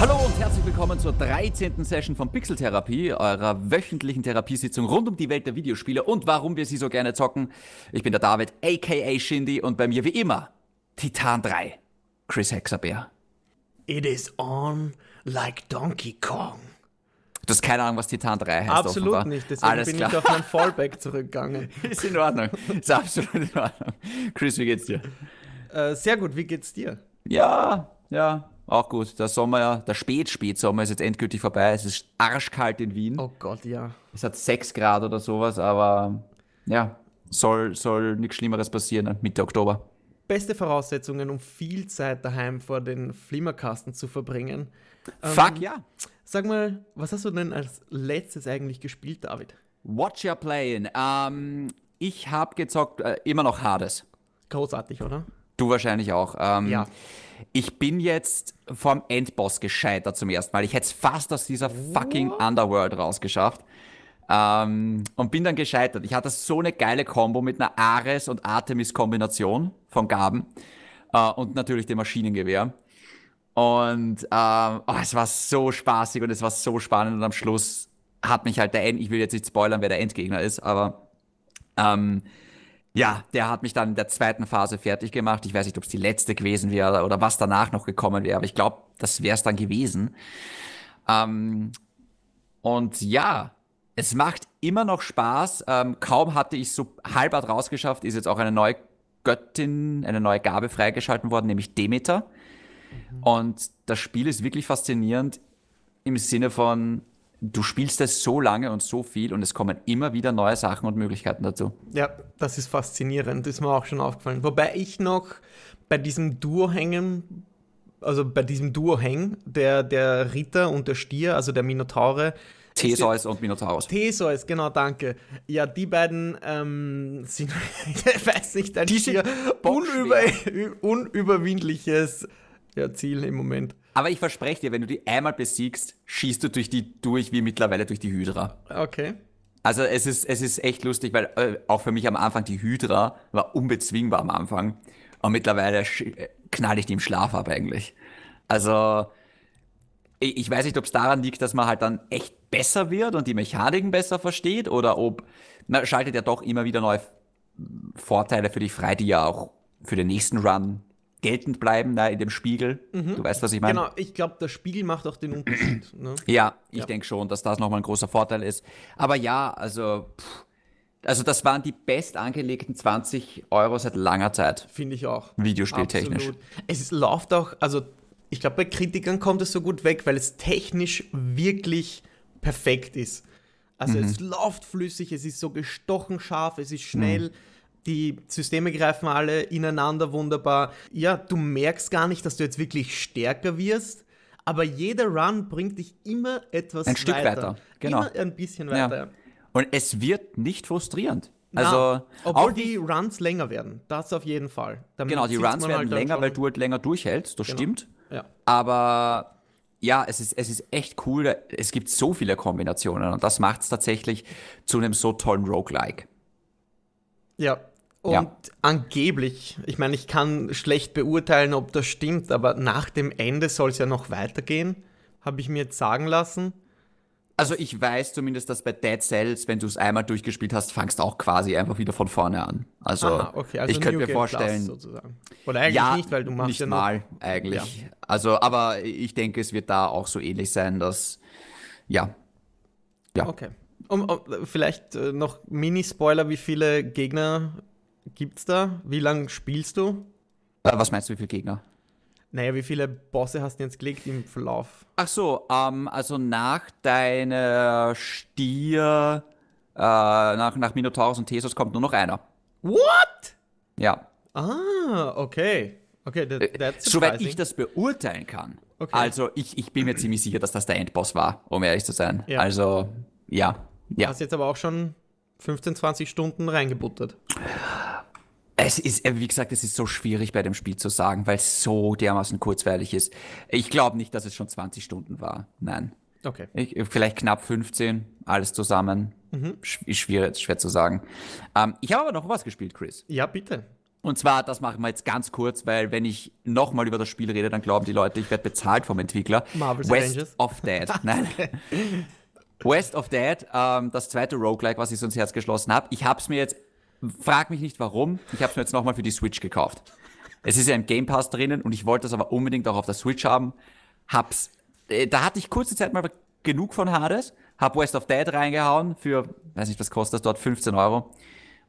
Hallo und herzlich willkommen zur 13. Session von Pixeltherapie, eurer wöchentlichen Therapiesitzung rund um die Welt der Videospiele und warum wir sie so gerne zocken. Ich bin der David, aka Shindy, und bei mir wie immer Titan 3, Chris Hexabeer. It is on like Donkey Kong. Du hast keine Ahnung, was Titan 3 heißt. Absolut offenbar. nicht, deswegen Alles bin klar. ich auf mein Fallback zurückgegangen. Ist in Ordnung. Ist absolut in Ordnung. Chris, wie geht's dir? Äh, sehr gut, wie geht's dir? Ja, ja, auch gut. Der Sommer, ja, der Spät-Spätsommer ist jetzt endgültig vorbei. Es ist arschkalt in Wien. Oh Gott, ja. Es hat 6 Grad oder sowas, aber ja, soll, soll nichts Schlimmeres passieren Mitte Oktober. Beste Voraussetzungen, um viel Zeit daheim vor den Flimmerkasten zu verbringen. Ähm, Fuck ja. Sag mal, was hast du denn als letztes eigentlich gespielt, David? Watch your playing. Ähm, ich habe gezockt, äh, immer noch Hades. Großartig, oder? Du wahrscheinlich auch. Ähm, Ja. Ich bin jetzt vom Endboss gescheitert zum ersten Mal. Ich hätte es fast aus dieser fucking Underworld rausgeschafft. Ähm, und bin dann gescheitert. Ich hatte so eine geile Combo mit einer Ares und Artemis-Kombination von Gaben. Äh, und natürlich dem Maschinengewehr. Und ähm, oh, es war so spaßig und es war so spannend. Und am Schluss hat mich halt der End, ich will jetzt nicht spoilern, wer der Endgegner ist, aber ähm, ja, der hat mich dann in der zweiten Phase fertig gemacht. Ich weiß nicht, ob es die letzte gewesen wäre oder was danach noch gekommen wäre, aber ich glaube, das wäre es dann gewesen. Ähm, und ja, es macht immer noch Spaß. Ähm, kaum hatte ich so halbart rausgeschafft, ist jetzt auch eine neue Göttin, eine neue Gabe freigeschalten worden, nämlich Demeter. Und das Spiel ist wirklich faszinierend im Sinne von, du spielst es so lange und so viel und es kommen immer wieder neue Sachen und Möglichkeiten dazu. Ja, das ist faszinierend, ist mir auch schon aufgefallen. Wobei ich noch bei diesem Duo hängen, also bei diesem Duo hängen, der, der Ritter und der Stier, also der Minotaure. Theseus und Minotaurus. Theseus, genau, danke. Ja, die beiden ähm, sind, ich weiß nicht, ein Die schier unüber, unüberwindliches ja, Ziel im Moment. Aber ich verspreche dir, wenn du die einmal besiegst, schießt du durch die durch wie mittlerweile durch die Hydra. Okay. Also es ist, es ist echt lustig, weil äh, auch für mich am Anfang die Hydra war unbezwingbar am Anfang. Und mittlerweile äh, knall ich die im Schlaf ab eigentlich. Also ich, ich weiß nicht, ob es daran liegt, dass man halt dann echt besser wird und die Mechaniken besser versteht oder ob, na, schaltet ja doch immer wieder neue Vorteile für dich frei, die ja auch für den nächsten Run geltend bleiben, na, in dem Spiegel. Du weißt, was ich meine? Genau, ich glaube, das Spiegel macht auch den Unterschied. ne? Ja, ich Ja. denke schon, dass das nochmal ein großer Vorteil ist. Aber ja, also, pff, also das waren die best angelegten 20 Euro seit langer Zeit. Finde ich auch. Videospieltechnisch. Absolut. Es läuft auch, also ich glaube, bei Kritikern kommt es so gut weg, weil es technisch wirklich perfekt ist. Also es läuft flüssig, es ist so gestochen scharf, es ist schnell. Die Systeme greifen alle ineinander wunderbar. Ja, du merkst gar nicht, dass du jetzt wirklich stärker wirst, aber jeder Run bringt dich immer etwas Ein Stück weiter, genau. Immer ein bisschen weiter. Ja. Und es wird nicht frustrierend. Na, Also, obwohl auch die Runs länger werden, das auf jeden Fall. Damit genau, die Runs man werden halt länger, weil du halt länger durchhältst, das Genau. stimmt. Ja. Aber ja, es ist, es ist echt cool. Es gibt so viele Kombinationen und das macht es tatsächlich zu einem so tollen Roguelike. Ja. Und Ja. angeblich, ich meine, ich kann schlecht beurteilen, ob das stimmt, aber nach dem Ende soll es ja noch weitergehen, habe ich mir jetzt sagen lassen. Also ich weiß zumindest, dass bei Dead Cells, wenn du es einmal durchgespielt hast, fangst du auch quasi einfach wieder von vorne an. Also, Aha, okay, also ich könnte mir Game vorstellen, Plus sozusagen. Oder eigentlich ja, nicht, weil du machst nicht ja mal eigentlich. Also, aber ich denke, es wird da auch so ähnlich sein, dass ja, ja. Okay. Um, um, vielleicht äh, noch Mini-Spoiler, wie viele Gegner gibt's da? Wie lange spielst du? Äh, was meinst du, wie viele Gegner? Naja, wie viele Bosse hast du jetzt gelegt im Verlauf? Ach so, ähm, also nach deiner Stier, äh, nach, nach Minotaurus und Thesos kommt nur noch einer. What? Ja. Ah, okay. Okay, that, that's Äh, Soweit surprising. ich das beurteilen kann. Okay. Also ich, ich bin mir ziemlich sicher, dass das der Endboss war, um ehrlich zu sein. Ja. Also, ja. Ja. hast jetzt aber auch schon 15, 20 Stunden reingebuttert. Es ist, äh, wie gesagt, es ist so schwierig bei dem Spiel zu sagen, weil es so dermaßen kurzweilig ist. Ich glaube nicht, dass es schon 20 Stunden war. Nein. Okay. Ich, vielleicht knapp 15, alles zusammen. Sch ist schwierig, schwer zu sagen. Ähm, ich habe aber noch was gespielt, Chris. Ja, bitte. Und zwar, das machen wir jetzt ganz kurz, weil wenn ich nochmal über das Spiel rede, dann glauben die Leute, ich werde bezahlt vom Entwickler. Marvel's West Avengers? of Dead. Nein. West of Dead, ähm, das zweite Roguelike, was ich so ins Herz geschlossen habe. Ich habe es mir jetzt, frag mich nicht warum, ich habe es mir jetzt nochmal für die Switch gekauft. Es ist ja im Game Pass drinnen und ich wollte es aber unbedingt auch auf der Switch haben. Hab's, äh, da hatte ich kurze Zeit mal genug von Hades, hab West of Dead reingehauen für, weiß nicht, was kostet das dort, 15 Euro.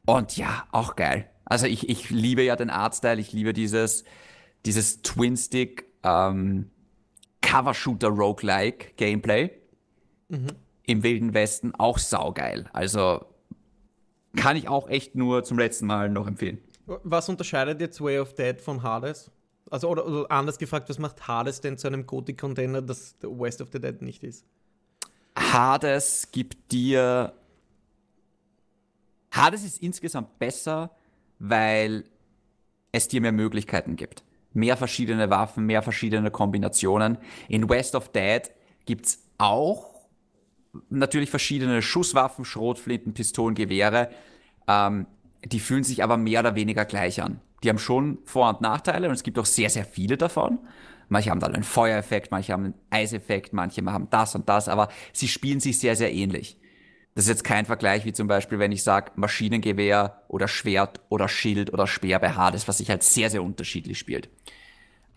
Und ja, auch geil. Also ich, ich liebe ja den Artstyle, ich liebe dieses, dieses Twin-Stick ähm, Cover-Shooter-Roguelike Gameplay im Wilden Westen auch saugeil. Also kann ich auch echt nur zum letzten Mal noch empfehlen. Was unterscheidet jetzt Way of Dead von Hades? Also, oder, oder anders gefragt, was macht Hades denn zu einem Gothic-Container, das West of the Dead nicht ist? Hades gibt dir. Hades ist insgesamt besser, weil es dir mehr Möglichkeiten gibt. Mehr verschiedene Waffen, mehr verschiedene Kombinationen. In West of Dead gibt's auch natürlich verschiedene Schusswaffen, Schrotflinten, Pistolen, Gewehre. Ähm, die fühlen sich aber mehr oder weniger gleich an. Die haben schon Vor- und Nachteile und es gibt auch sehr, sehr viele davon. Manche haben dann einen Feuereffekt, manche haben einen Eiseffekt, manche haben das und das, aber sie spielen sich sehr, sehr ähnlich. Das ist jetzt kein Vergleich wie zum Beispiel, wenn ich sage Maschinengewehr oder Schwert oder Schild oder Speer bei Hades, was sich halt sehr, sehr unterschiedlich spielt.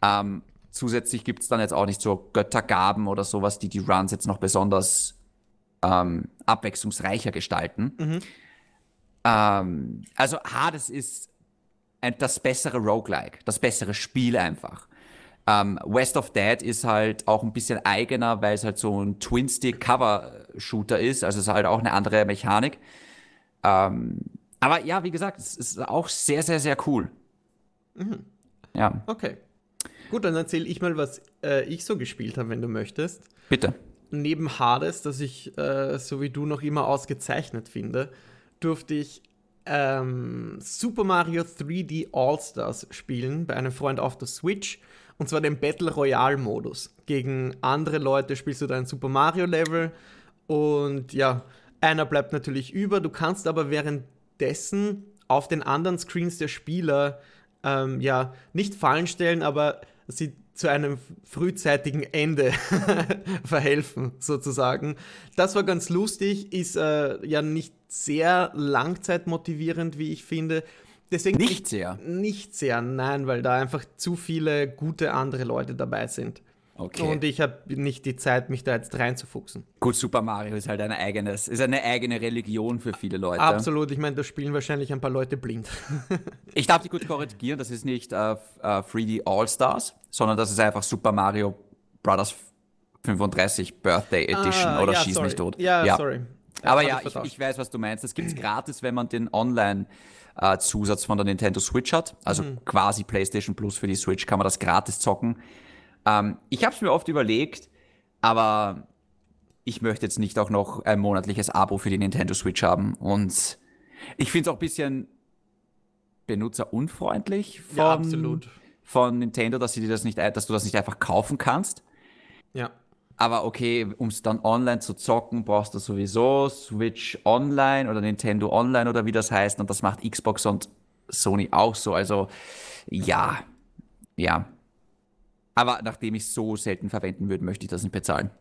Ähm, zusätzlich gibt's dann jetzt auch nicht so Göttergaben oder sowas, die die Runs jetzt noch besonders ähm, abwechslungsreicher gestalten. Ähm, also Hades ist ein, das bessere Roguelike, das bessere Spiel einfach. Ähm, West of Dead ist halt auch ein bisschen eigener, weil es halt so ein Twin-Stick-Cover-Shooter ist, also es ist halt auch eine andere Mechanik. Ähm, aber ja, wie gesagt, es ist auch sehr, sehr, sehr cool. Ja, Okay. Gut, dann erzähle ich mal, was äh, ich so gespielt habe, wenn du möchtest. bitte. Neben Hades, das ich äh, so wie du noch immer ausgezeichnet finde, durfte ich ähm, Super Mario 3D All-Stars spielen bei einem Freund auf der Switch. Und zwar den Battle Royale Modus. Gegen andere Leute spielst du dein Super Mario Level. Und ja, einer bleibt natürlich über. Du kannst aber währenddessen auf den anderen Screens der Spieler ähm, ja nicht Fallen stellen, aber sie zu einem frühzeitigen Ende verhelfen, sozusagen. Das war ganz lustig, ist äh, ja nicht sehr langzeitmotivierend, wie ich finde. Deswegen Nicht sehr. Nicht sehr, nein, weil da einfach zu viele gute andere Leute dabei sind. Okay. Und ich habe nicht die Zeit, mich da jetzt reinzufuchsen. Gut, Super Mario ist halt ein eigenes, ist eine eigene Religion für viele Leute. Absolut, ich meine, da spielen wahrscheinlich ein paar Leute blind. Ich darf dich kurz korrigieren, das ist nicht äh, f- äh, 3D All-Stars, sondern das ist einfach Super Mario Brothers 35 Birthday Edition Ah, oder ja, Schieß sorry. mich tot. Ja, sorry. Aber ja, ich, ich weiß, was du meinst. Das gibt's gratis, wenn man den Online-Zusatz von der Nintendo Switch hat. Also Mhm. quasi PlayStation Plus für die Switch kann man das gratis zocken. Ähm, ich habe es mir oft überlegt, aber ich möchte jetzt nicht auch noch ein monatliches Abo für die Nintendo Switch haben. Und ich finde es auch ein bisschen benutzerunfreundlich von, Ja, von Nintendo, dass, sie dir das nicht, ein- dass du das nicht einfach kaufen kannst. Ja. Aber okay, um es dann online zu zocken, brauchst du sowieso Switch Online oder Nintendo Online oder wie das heißt. Und das macht Xbox und Sony auch so. Also ja, ja. Aber nachdem ich es so selten verwenden würde, möchte ich das nicht bezahlen.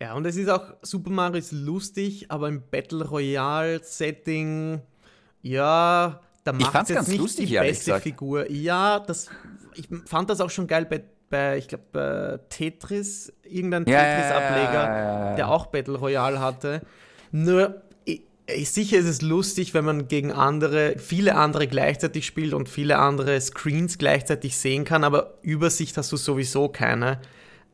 Ja, und es ist auch, Super Mario ist lustig, aber im Battle Royale-Setting, ja, da macht fand's jetzt nicht lustig, die beste. Figur. Ja, das, ich fand das auch schon geil bei, bei ich glaube, bei Tetris, irgendein Ja, Tetris-Ableger, ja, ja, der auch Battle Royale hatte. Nur, sicher ist es lustig, wenn man gegen andere, viele andere gleichzeitig spielt und viele andere Screens gleichzeitig sehen kann, aber Übersicht hast du sowieso keine.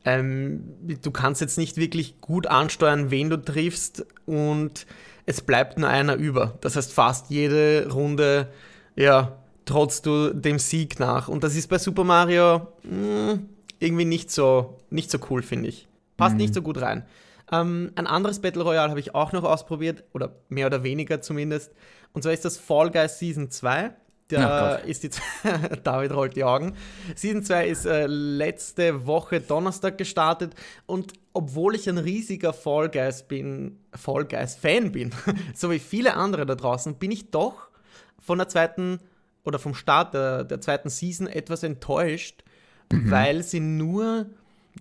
Ähm, du kannst jetzt nicht wirklich gut ansteuern, wen du triffst und es bleibt nur einer über. Das heißt, fast jede Runde, ja, trotzt du dem Sieg nach. Und das ist bei Super Mario mh, irgendwie nicht so, nicht so cool, finde ich. Passt nicht so gut rein. Ähm, ein anderes Battle Royale habe ich auch noch ausprobiert, oder mehr oder weniger zumindest. Und zwar ist das Fall Guys Season 2. Ach Da Gott. ist jetzt, David rollt die Augen. Season 2 ist äh, letzte Woche Donnerstag gestartet und obwohl ich ein riesiger Fall Guys bin, Fall Guys Fan bin, so wie viele andere da draußen, bin ich doch von der zweiten oder vom Start der, der zweiten Season etwas enttäuscht, mhm. weil sie nur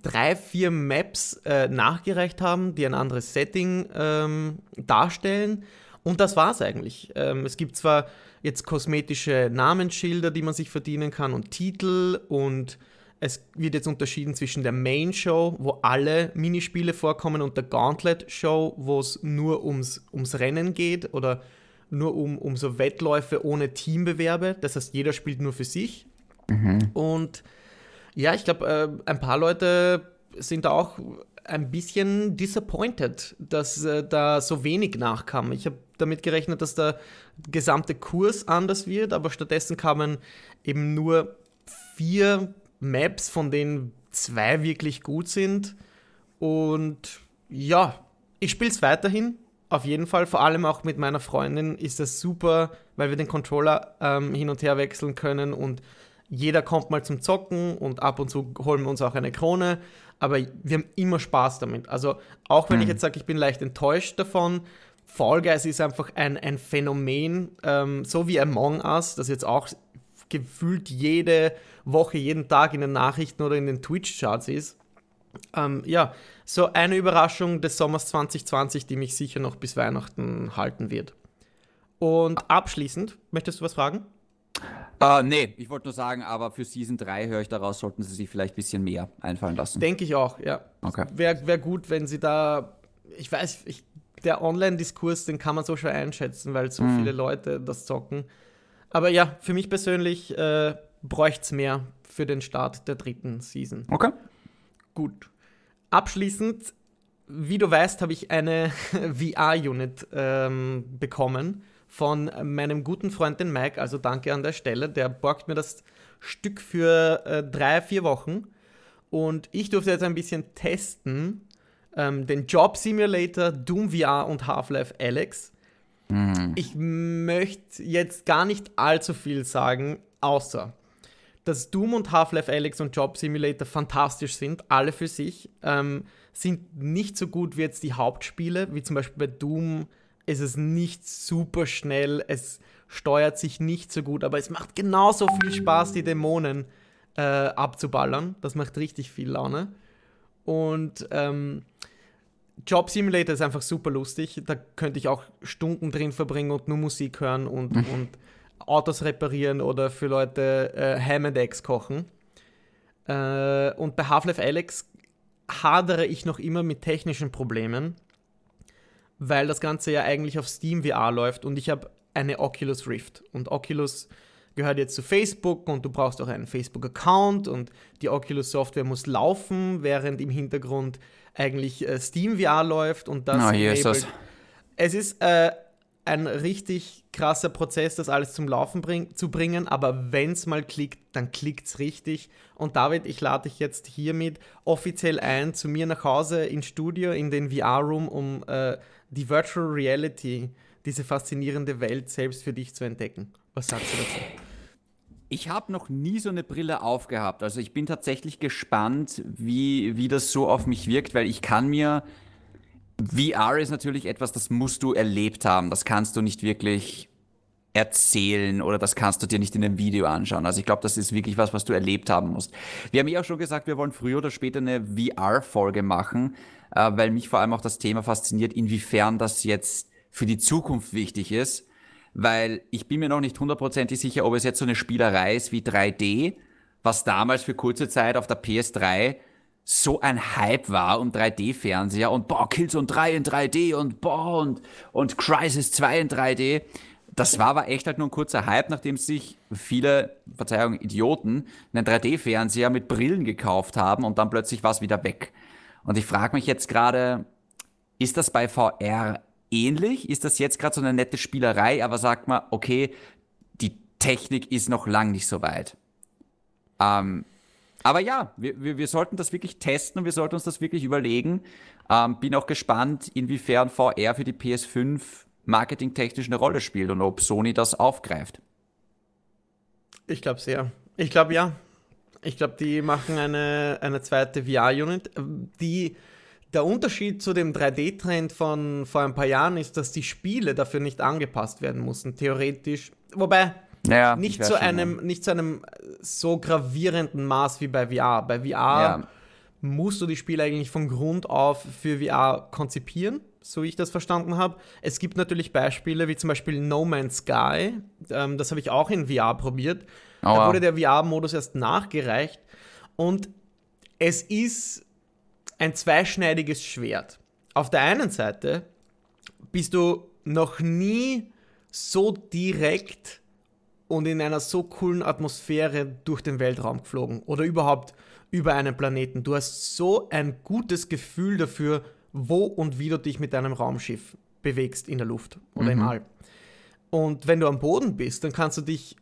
drei, vier Maps äh, nachgereicht haben, die ein anderes Setting ähm, darstellen. Und das war es eigentlich. Ähm, es gibt zwar jetzt kosmetische Namensschilder, die man sich verdienen kann und Titel und es wird jetzt unterschieden zwischen der Main Show, wo alle Minispiele vorkommen, und der Gauntlet Show, wo es nur ums, ums Rennen geht oder nur um, um so Wettläufe ohne Teambewerbe. Das heißt, jeder spielt nur für sich. Mhm. Und ja, ich glaube, äh, ein paar Leute sind da auch ein bisschen disappointed, dass äh, da so wenig nachkam. Ich habe damit gerechnet, dass der gesamte Kurs anders wird, aber stattdessen kamen eben nur vier Maps, von denen zwei wirklich gut sind. Und ja, ich spiele es weiterhin. Auf jeden Fall, vor allem auch mit meiner Freundin ist das super, weil wir den Controller ähm, hin und her wechseln können und jeder kommt mal zum Zocken und ab und zu holen wir uns auch eine Krone. Aber wir haben immer Spaß damit. Also auch wenn mhm. ich jetzt sage, ich bin leicht enttäuscht davon, Fall Guys ist einfach ein, ein Phänomen, ähm, so wie Among Us, das jetzt auch gefühlt jede Woche, jeden Tag in den Nachrichten oder in den Twitch-Charts ist. Ähm, ja, so eine Überraschung des Sommers 2020, die mich sicher noch bis Weihnachten halten wird. Und abschließend, möchtest du was fragen? Uh, nee, ich wollte nur sagen, aber für Season 3 höre ich daraus, sollten sie sich vielleicht ein bisschen mehr einfallen lassen. Denke ich auch, ja. Okay. Wäre wär gut, wenn sie da, ich weiß, ich, der Online-Diskurs, den kann man so schon einschätzen, weil so mm. viele Leute das zocken. Aber ja, für mich persönlich äh, bräuchte es mehr für den Start der dritten Season. Okay. Gut. Abschließend, wie du weißt, habe ich eine VR-Unit ähm, bekommen von meinem guten Freund, den Mike. Also danke an der Stelle. Der borgt mir das Stück für äh, drei, vier Wochen. Und ich durfte jetzt ein bisschen testen ähm, den Job Simulator, Doom VR und Half-Life Alex. Mhm. Ich möchte jetzt gar nicht allzu viel sagen, außer dass Doom und Half-Life Alex und Job Simulator fantastisch sind, alle für sich, ähm, sind nicht so gut wie jetzt die Hauptspiele, wie zum Beispiel bei Doom ist es nicht super schnell, es steuert sich nicht so gut, aber es macht genauso viel Spaß, die Dämonen äh, abzuballern. Das macht richtig viel Laune. Und ähm, Job Simulator ist einfach super lustig. Da könnte ich auch Stunden drin verbringen und nur Musik hören und, mhm. und Autos reparieren oder für Leute äh, Ham and Eggs kochen. Äh, und bei Half-Life Alex hadere ich noch immer mit technischen Problemen, weil das Ganze ja eigentlich auf Steam VR läuft und ich habe eine Oculus Rift. Und Oculus gehört jetzt zu Facebook und du brauchst auch einen Facebook-Account und die Oculus Software muss laufen, während im Hintergrund eigentlich äh, Steam VR läuft und das. Oh, Jesus. Es ist äh, ein richtig krasser Prozess, das alles zum Laufen bring zu bringen, aber wenn es mal klickt, dann klickt es richtig. Und David, ich lade dich jetzt hiermit offiziell ein zu mir nach Hause ins Studio, in den VR-Room, um äh, die Virtual Reality, diese faszinierende Welt selbst für dich zu entdecken. Was sagst du dazu? Ich habe noch nie so eine Brille aufgehabt. Also ich bin tatsächlich gespannt, wie, wie das so auf mich wirkt, weil ich kann mir VR ist natürlich etwas, das musst du erlebt haben. Das kannst du nicht wirklich erzählen oder das kannst du dir nicht in einem Video anschauen. Also ich glaube, das ist wirklich was, was du erlebt haben musst. Wir haben ja auch schon gesagt, wir wollen früher oder später eine VR-Folge machen, äh, weil mich vor allem auch das Thema fasziniert, inwiefern das jetzt für die Zukunft wichtig ist. Weil ich bin mir noch nicht hundertprozentig sicher, ob es jetzt so eine Spielerei ist wie 3D, was damals für kurze Zeit auf der PS3 so ein Hype war um 3D-Fernseher und boah, Killzone 3 in 3D und boah, und, und Crisis 2 in 3D. Das war aber echt halt nur ein kurzer Hype, nachdem sich viele, Verzeihung, Idioten einen 3D-Fernseher mit Brillen gekauft haben und dann plötzlich war es wieder weg. Und ich frage mich jetzt gerade, ist das bei VR ähnlich? Ist das jetzt gerade so eine nette Spielerei, aber sagt man, okay, die Technik ist noch lang nicht so weit? Ähm, aber ja, wir, wir, wir, sollten das wirklich testen und wir sollten uns das wirklich überlegen. Ähm, bin auch gespannt, inwiefern VR für die PS5 marketingtechnisch eine Rolle spielt und ob Sony das aufgreift. Ich glaube sehr. Ich glaube ja. Ich glaube, die machen eine, eine zweite VR-Unit. Die, der Unterschied zu dem 3D-Trend von vor ein paar Jahren ist, dass die Spiele dafür nicht angepasst werden mussten, theoretisch. Wobei, Naja, nicht, zu einem, nicht zu einem so gravierenden Maß wie bei VR. Bei VR ja. musst du die Spiele eigentlich von Grund auf für VR konzipieren, so wie ich das verstanden habe. Es gibt natürlich Beispiele wie zum Beispiel No Man's Sky. Ähm, das habe ich auch in VR probiert. Oh, da wurde der VR-Modus erst nachgereicht. Und es ist ein zweischneidiges Schwert. Auf der einen Seite bist du noch nie so direkt und in einer so coolen Atmosphäre durch den Weltraum geflogen oder überhaupt über einen Planeten. Du hast so ein gutes Gefühl dafür, wo und wie du dich mit deinem Raumschiff bewegst in der Luft oder mhm. im All. Und wenn du am Boden bist, dann kannst du dich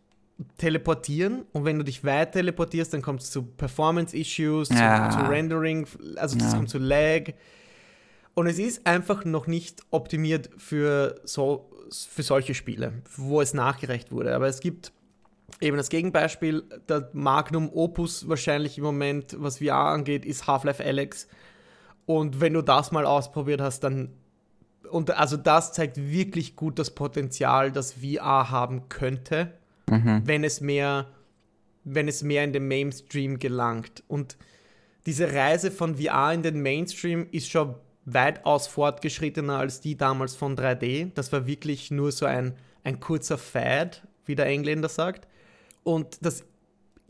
teleportieren und wenn du dich weit teleportierst, dann kommt es zu Performance-Issues, ja. zu, zu, Rendering, also das ja. kommt zu Lag. Und es ist einfach noch nicht optimiert für, so, für solche Spiele, wo es nachgerecht wurde. Aber es gibt eben das Gegenbeispiel, der Magnum Opus wahrscheinlich im Moment, was VR angeht, ist Half-Life Alex. Und wenn du das mal ausprobiert hast, dann und also das zeigt wirklich gut das Potenzial, das VR haben könnte mhm. wenn es mehr, wenn es mehr in den Mainstream gelangt. Und diese Reise von VR in den Mainstream ist schon weitaus fortgeschrittener als die damals von 3D. Das war wirklich nur so ein, ein kurzer Fad, wie der Engländer sagt. Und das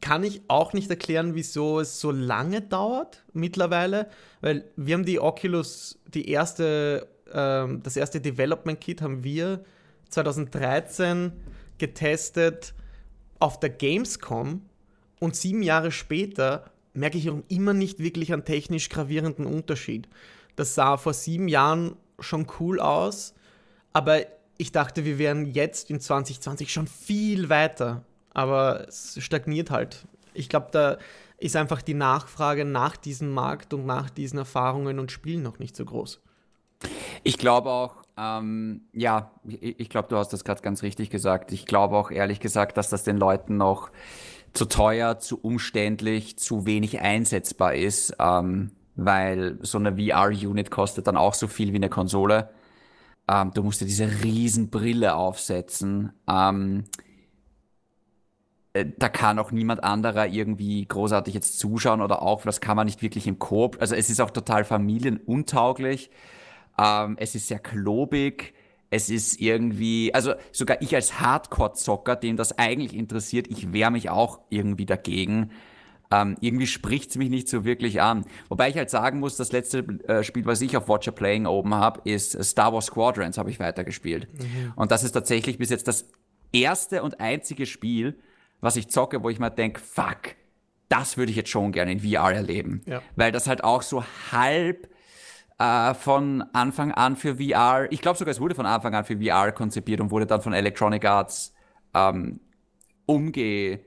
kann ich auch nicht erklären, wieso es so lange dauert mittlerweile, weil wir haben die Oculus, die erste, ähm, das erste Development Kit haben wir 2013 getestet auf der Gamescom und sieben Jahre später merke ich immer nicht wirklich einen technisch gravierenden Unterschied. Das sah vor sieben Jahren schon cool aus, aber ich dachte, wir wären jetzt in 2020 schon viel weiter. Aber es stagniert halt. Ich glaube, da ist einfach die Nachfrage nach diesem Markt und nach diesen Erfahrungen und Spielen noch nicht so groß. Ich glaube auch, ähm, ja, ich, ich glaube, du hast das gerade ganz richtig gesagt. Ich glaube auch ehrlich gesagt, dass das den Leuten noch zu teuer, zu umständlich, zu wenig einsetzbar ist, ähm, weil so eine VR-Unit kostet dann auch so viel wie eine Konsole. Ähm, du musst dir diese riesen Brille aufsetzen. Ähm, äh, da kann auch niemand anderer irgendwie großartig jetzt zuschauen oder auch, das kann man nicht wirklich im Koop. Also es ist auch total familienuntauglich. Ähm, es ist sehr klobig. Es ist irgendwie, also sogar ich als Hardcore-Zocker, den das eigentlich interessiert, ich wehre mich auch irgendwie dagegen. Ähm, irgendwie spricht es mich nicht so wirklich an. Wobei ich halt sagen muss, das letzte äh, Spiel, was ich auf Watcher Playing oben habe, ist Star Wars Squadrons, habe ich weitergespielt. Mhm. Und das ist tatsächlich bis jetzt das erste und einzige Spiel, was ich zocke, wo ich mir denke, fuck, das würde ich jetzt schon gerne in VR erleben. Ja. Weil das halt auch so halb äh, von Anfang an für VR, ich glaube sogar, es wurde von Anfang an für VR konzipiert und wurde dann von Electronic Arts ähm, umge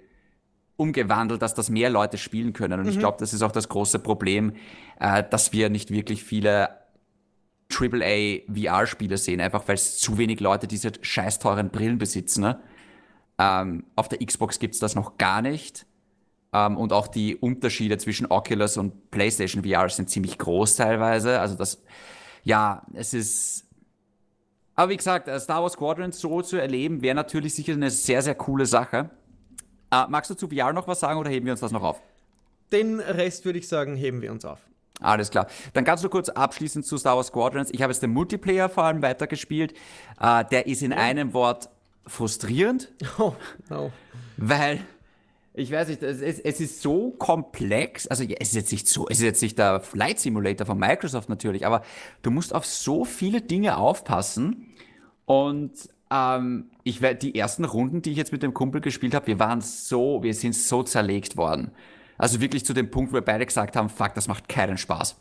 umgewandelt, dass das mehr Leute spielen können. Und mhm. ich glaube, das ist auch das große Problem, äh, dass wir nicht wirklich viele AAA VR-Spiele sehen, einfach weil es zu wenig Leute diese scheiß teuren Brillen besitzen. Ne? Ähm, auf der Xbox gibt's das noch gar nicht. Ähm, und auch die Unterschiede zwischen Oculus und PlayStation VR sind ziemlich groß teilweise. Also das, ja, es ist. Aber wie gesagt, äh, Star Wars Squadrons so zu erleben, wäre natürlich sicher eine sehr, sehr coole Sache. Äh, magst du zu VR noch was sagen oder heben wir uns das noch auf? Den Rest würde ich sagen, heben wir uns auf. Alles klar. Dann ganz nur kurz abschließend zu Star Wars Squadrons. Ich habe jetzt den Multiplayer vor allem weitergespielt. Äh, der ist in einem Wort frustrierend. Oh, no. Weil ich weiß nicht, es, es, ist so komplex. Also es ist jetzt nicht so, es ist jetzt nicht der Flight Simulator von Microsoft natürlich, aber du musst auf so viele Dinge aufpassen. Und ähm, ich die ersten Runden, die ich jetzt mit dem Kumpel gespielt habe, wir waren so, wir sind so zerlegt worden. Also wirklich zu dem Punkt, wo wir beide gesagt haben, fuck, das macht keinen Spaß.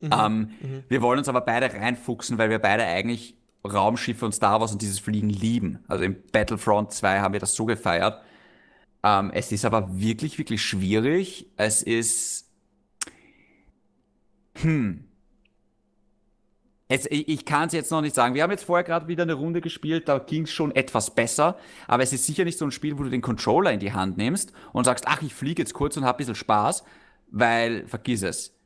Mhm. Ähm, mhm. Wir wollen uns aber beide reinfuchsen, weil wir beide eigentlich Raumschiffe und Star Wars und dieses Fliegen lieben. Also im Battlefront 2 haben wir das so gefeiert. Ähm, es ist aber wirklich, wirklich schwierig. Es ist. Hm. Es, ich kann es jetzt noch nicht sagen. Wir haben jetzt vorher gerade wieder eine Runde gespielt, da ging es schon etwas besser. Aber es ist sicher nicht so ein Spiel, wo du den Controller in die Hand nimmst und sagst, ach, ich fliege jetzt kurz und habe ein bisschen Spaß, weil vergiss es.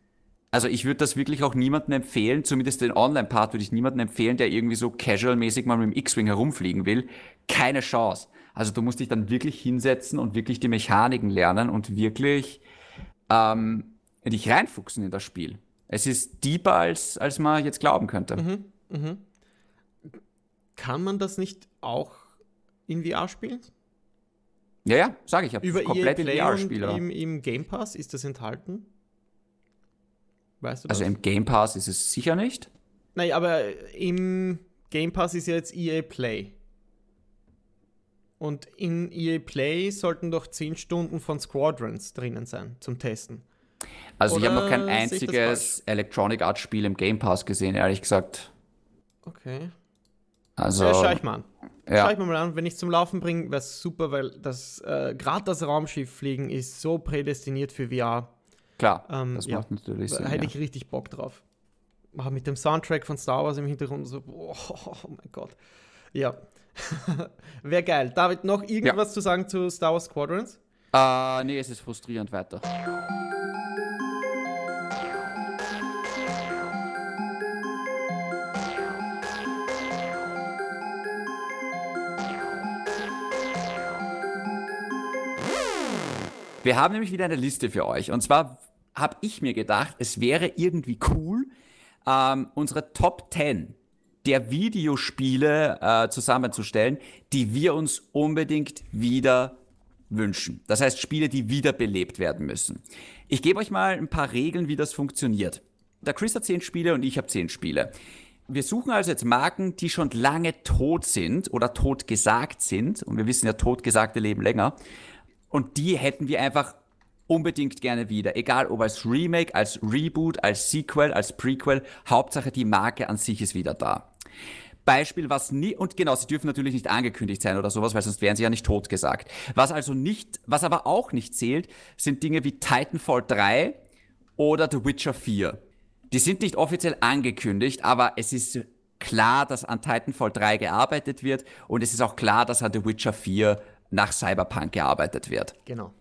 Also ich würde das wirklich auch niemandem empfehlen, zumindest den Online-Part würde ich niemandem empfehlen, der irgendwie so casual-mäßig mal mit dem X-Wing herumfliegen will. Keine Chance. Also du musst dich dann wirklich hinsetzen und wirklich die Mechaniken lernen und wirklich ähm, dich reinfuchsen in das Spiel. Es ist deeper, als, als man jetzt glauben könnte. Mhm, mhm. Kann man das nicht auch in VR spielen? Ja, ja, sage ich. ich Über komplett EA Play in VR und Spiel. im, im Game Pass ist das enthalten? Weißt du das? Also im Game Pass ist es sicher nicht. Nein, aber im Game Pass ist ja jetzt EA Play. Und in EA Play sollten doch 10 Stunden von Squadrons drinnen sein zum Testen. Also ich habe noch kein Oder einziges Electronic Arts Spiel im Game Pass gesehen, ehrlich gesagt. Okay. Also Ja, schau ich mal an. ja. Schau ich mir mal an. Wenn ich zum Laufen bringe, wäre es super, weil das äh, gerade das Raumschiff-Fliegen ist so prädestiniert für VR. Klar, Ähm, das ja. macht natürlich Sinn. Hätte Ja. ich richtig Bock drauf. Mit dem Soundtrack von Star Wars im Hintergrund so, oh, oh mein Gott. Ja. Wäre geil. David, noch irgendwas zu sagen zu Star Wars Squadrons? Äh, nee, es ist frustrierend weiter. Wir haben nämlich wieder eine Liste für euch. Und zwar habe ich mir gedacht, es wäre irgendwie cool, ähm, unsere Top 10 der Videospiele äh, zusammenzustellen, die wir uns unbedingt wieder wünschen. Das heißt Spiele, die wiederbelebt werden müssen. Ich gebe euch mal ein paar Regeln, wie das funktioniert. Der Chris hat 10 Spiele und ich habe 10 Spiele. Wir suchen also jetzt Marken, die schon lange tot sind oder tot gesagt sind. Und wir wissen ja, totgesagte leben länger. Und die hätten wir einfach unbedingt gerne wieder. Egal ob als Remake, als Reboot, als Sequel, als Prequel. Hauptsache die Marke an sich ist wieder da. Beispiel, was nie, und genau, sie dürfen natürlich nicht angekündigt sein oder sowas, weil sonst wären sie ja nicht tot gesagt. Was also nicht, was aber auch nicht zählt, sind Dinge wie Titanfall 3 oder The Witcher 4. Die sind nicht offiziell angekündigt, aber es ist klar, dass an Titanfall 3 gearbeitet wird und es ist auch klar, dass an The Witcher 4 nach Cyberpunk gearbeitet wird. Genau.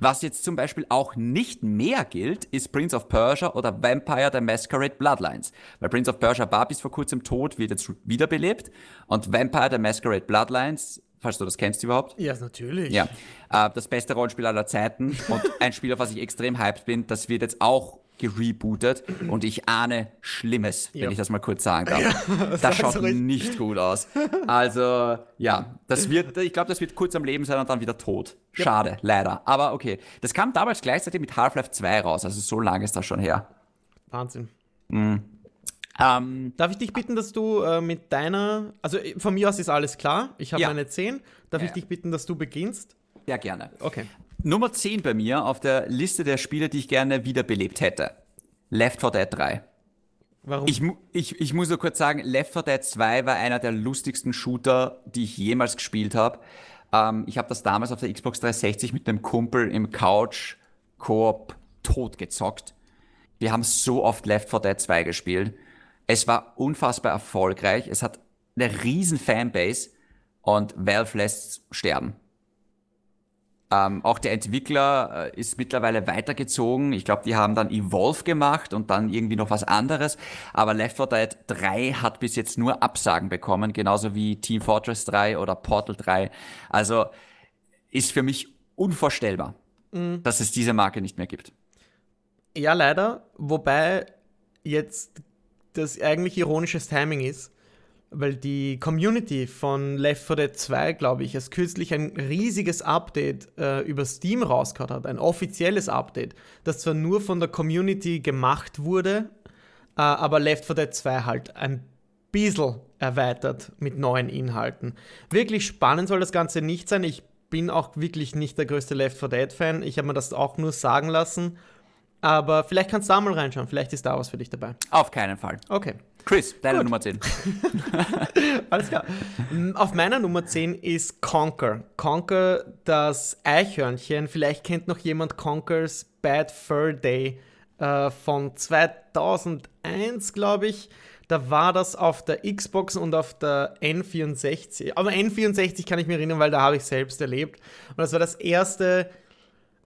Was jetzt zum Beispiel auch nicht mehr gilt, ist Prince of Persia oder Vampire the Masquerade Bloodlines. Weil Prince of Persia war bis vor kurzem tot, wird jetzt wiederbelebt. Und Vampire the Masquerade Bloodlines, falls du das kennst überhaupt. Ja, natürlich. Ja, äh, das beste Rollenspiel aller Zeiten und ein Spiel, auf was ich extrem hyped bin, das wird jetzt auch gerebootet und ich ahne Schlimmes, Ja. wenn ich das mal kurz sagen darf. das schaut nicht gut aus. Also, ja, das wird, ich glaube, das wird kurz am Leben sein und dann wieder tot. Schade, leider. Aber okay. Das kam damals gleichzeitig mit Half-Life 2 raus, also so lange ist das schon her. Wahnsinn. Ähm, Darf ich dich bitten, dass du äh, mit deiner, also äh, von mir aus ist alles klar, ich habe Ja. meine 10. Darf Ja, ich dich bitten, dass du beginnst? sehr gerne. Okay. Nummer 10 bei mir auf der Liste der Spiele, die ich gerne wiederbelebt hätte. Left 4 Dead 3. Warum? Ich, ich, ich muss nur kurz sagen, Left 4 Dead 2 war einer der lustigsten Shooter, die ich jemals gespielt habe. Ähm, ich habe das damals auf der Xbox 360 mit einem Kumpel im Couch-Koop totgezockt. Wir haben so oft Left 4 Dead 2 gespielt. Es war unfassbar erfolgreich. Es hat eine riesen Fanbase und Valve lässt sterben. Ähm, auch der Entwickler äh, ist mittlerweile weitergezogen. Ich glaube, die haben dann Evolve gemacht und dann irgendwie noch was anderes. Aber Left 4 Dead 3 hat bis jetzt nur Absagen bekommen, genauso wie Team Fortress 3 oder Portal 3. Also ist für mich unvorstellbar, dass es diese Marke nicht mehr gibt. Ja, leider. Wobei jetzt das eigentlich ironisches Timing ist, weil die Community von Left 4 Dead 2, glaube ich, erst kürzlich ein riesiges Update äh, über Steam rausgehauen hat, ein offizielles Update, das zwar nur von der Community gemacht wurde, äh, aber Left 4 Dead 2 halt ein bisschen erweitert mit neuen Inhalten. Wirklich spannend soll das Ganze nicht sein. Ich bin auch wirklich nicht der größte Left 4 Dead Fan. Ich habe mir das auch nur sagen lassen. Aber vielleicht kannst du da mal reinschauen. Vielleicht ist da was für dich dabei. Auf keinen Fall. Okay. Chris, deine Nummer 10. Alles klar. Mm, Auf meiner Nummer 10 ist Conker. Conker, das Eichhörnchen. Vielleicht kennt noch jemand Conkers Bad Fur Day äh, von 2001, glaube ich. Da war das auf der Xbox und auf der N64. Aber N64 kann ich mir erinnern, weil da habe ich selbst erlebt. Und das war das erste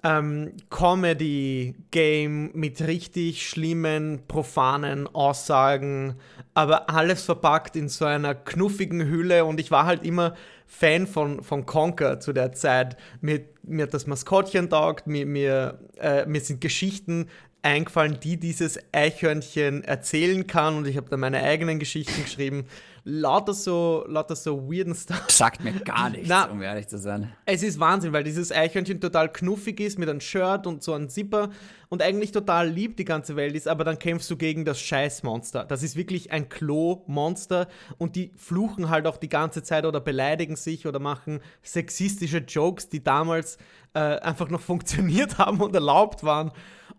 ähm, Comedy-Game mit richtig schlimmen, profanen Aussagen, aber alles verpackt in so einer knuffigen Hülle und ich war halt immer Fan von, von Conker zu der Zeit. Mir, mir hat das Maskottchen taugt, mir, mir, äh, mir sind Geschichten eingefallen, die dieses Eichhörnchen erzählen kann und ich habe da meine eigenen Geschichten geschrieben. Lauter so, lauter so weirden Stuff. Sagt mir gar nichts, Na, um ehrlich zu sein. Es ist Wahnsinn, weil dieses Eichhörnchen total knuffig ist mit einem Shirt und so einem Zipper und eigentlich total lieb die ganze Welt ist, aber dann kämpfst du gegen das Scheißmonster. Das ist wirklich ein Klo-Monster und die fluchen halt auch die ganze Zeit oder beleidigen sich oder machen sexistische Jokes, die damals äh, einfach noch funktioniert haben und erlaubt waren.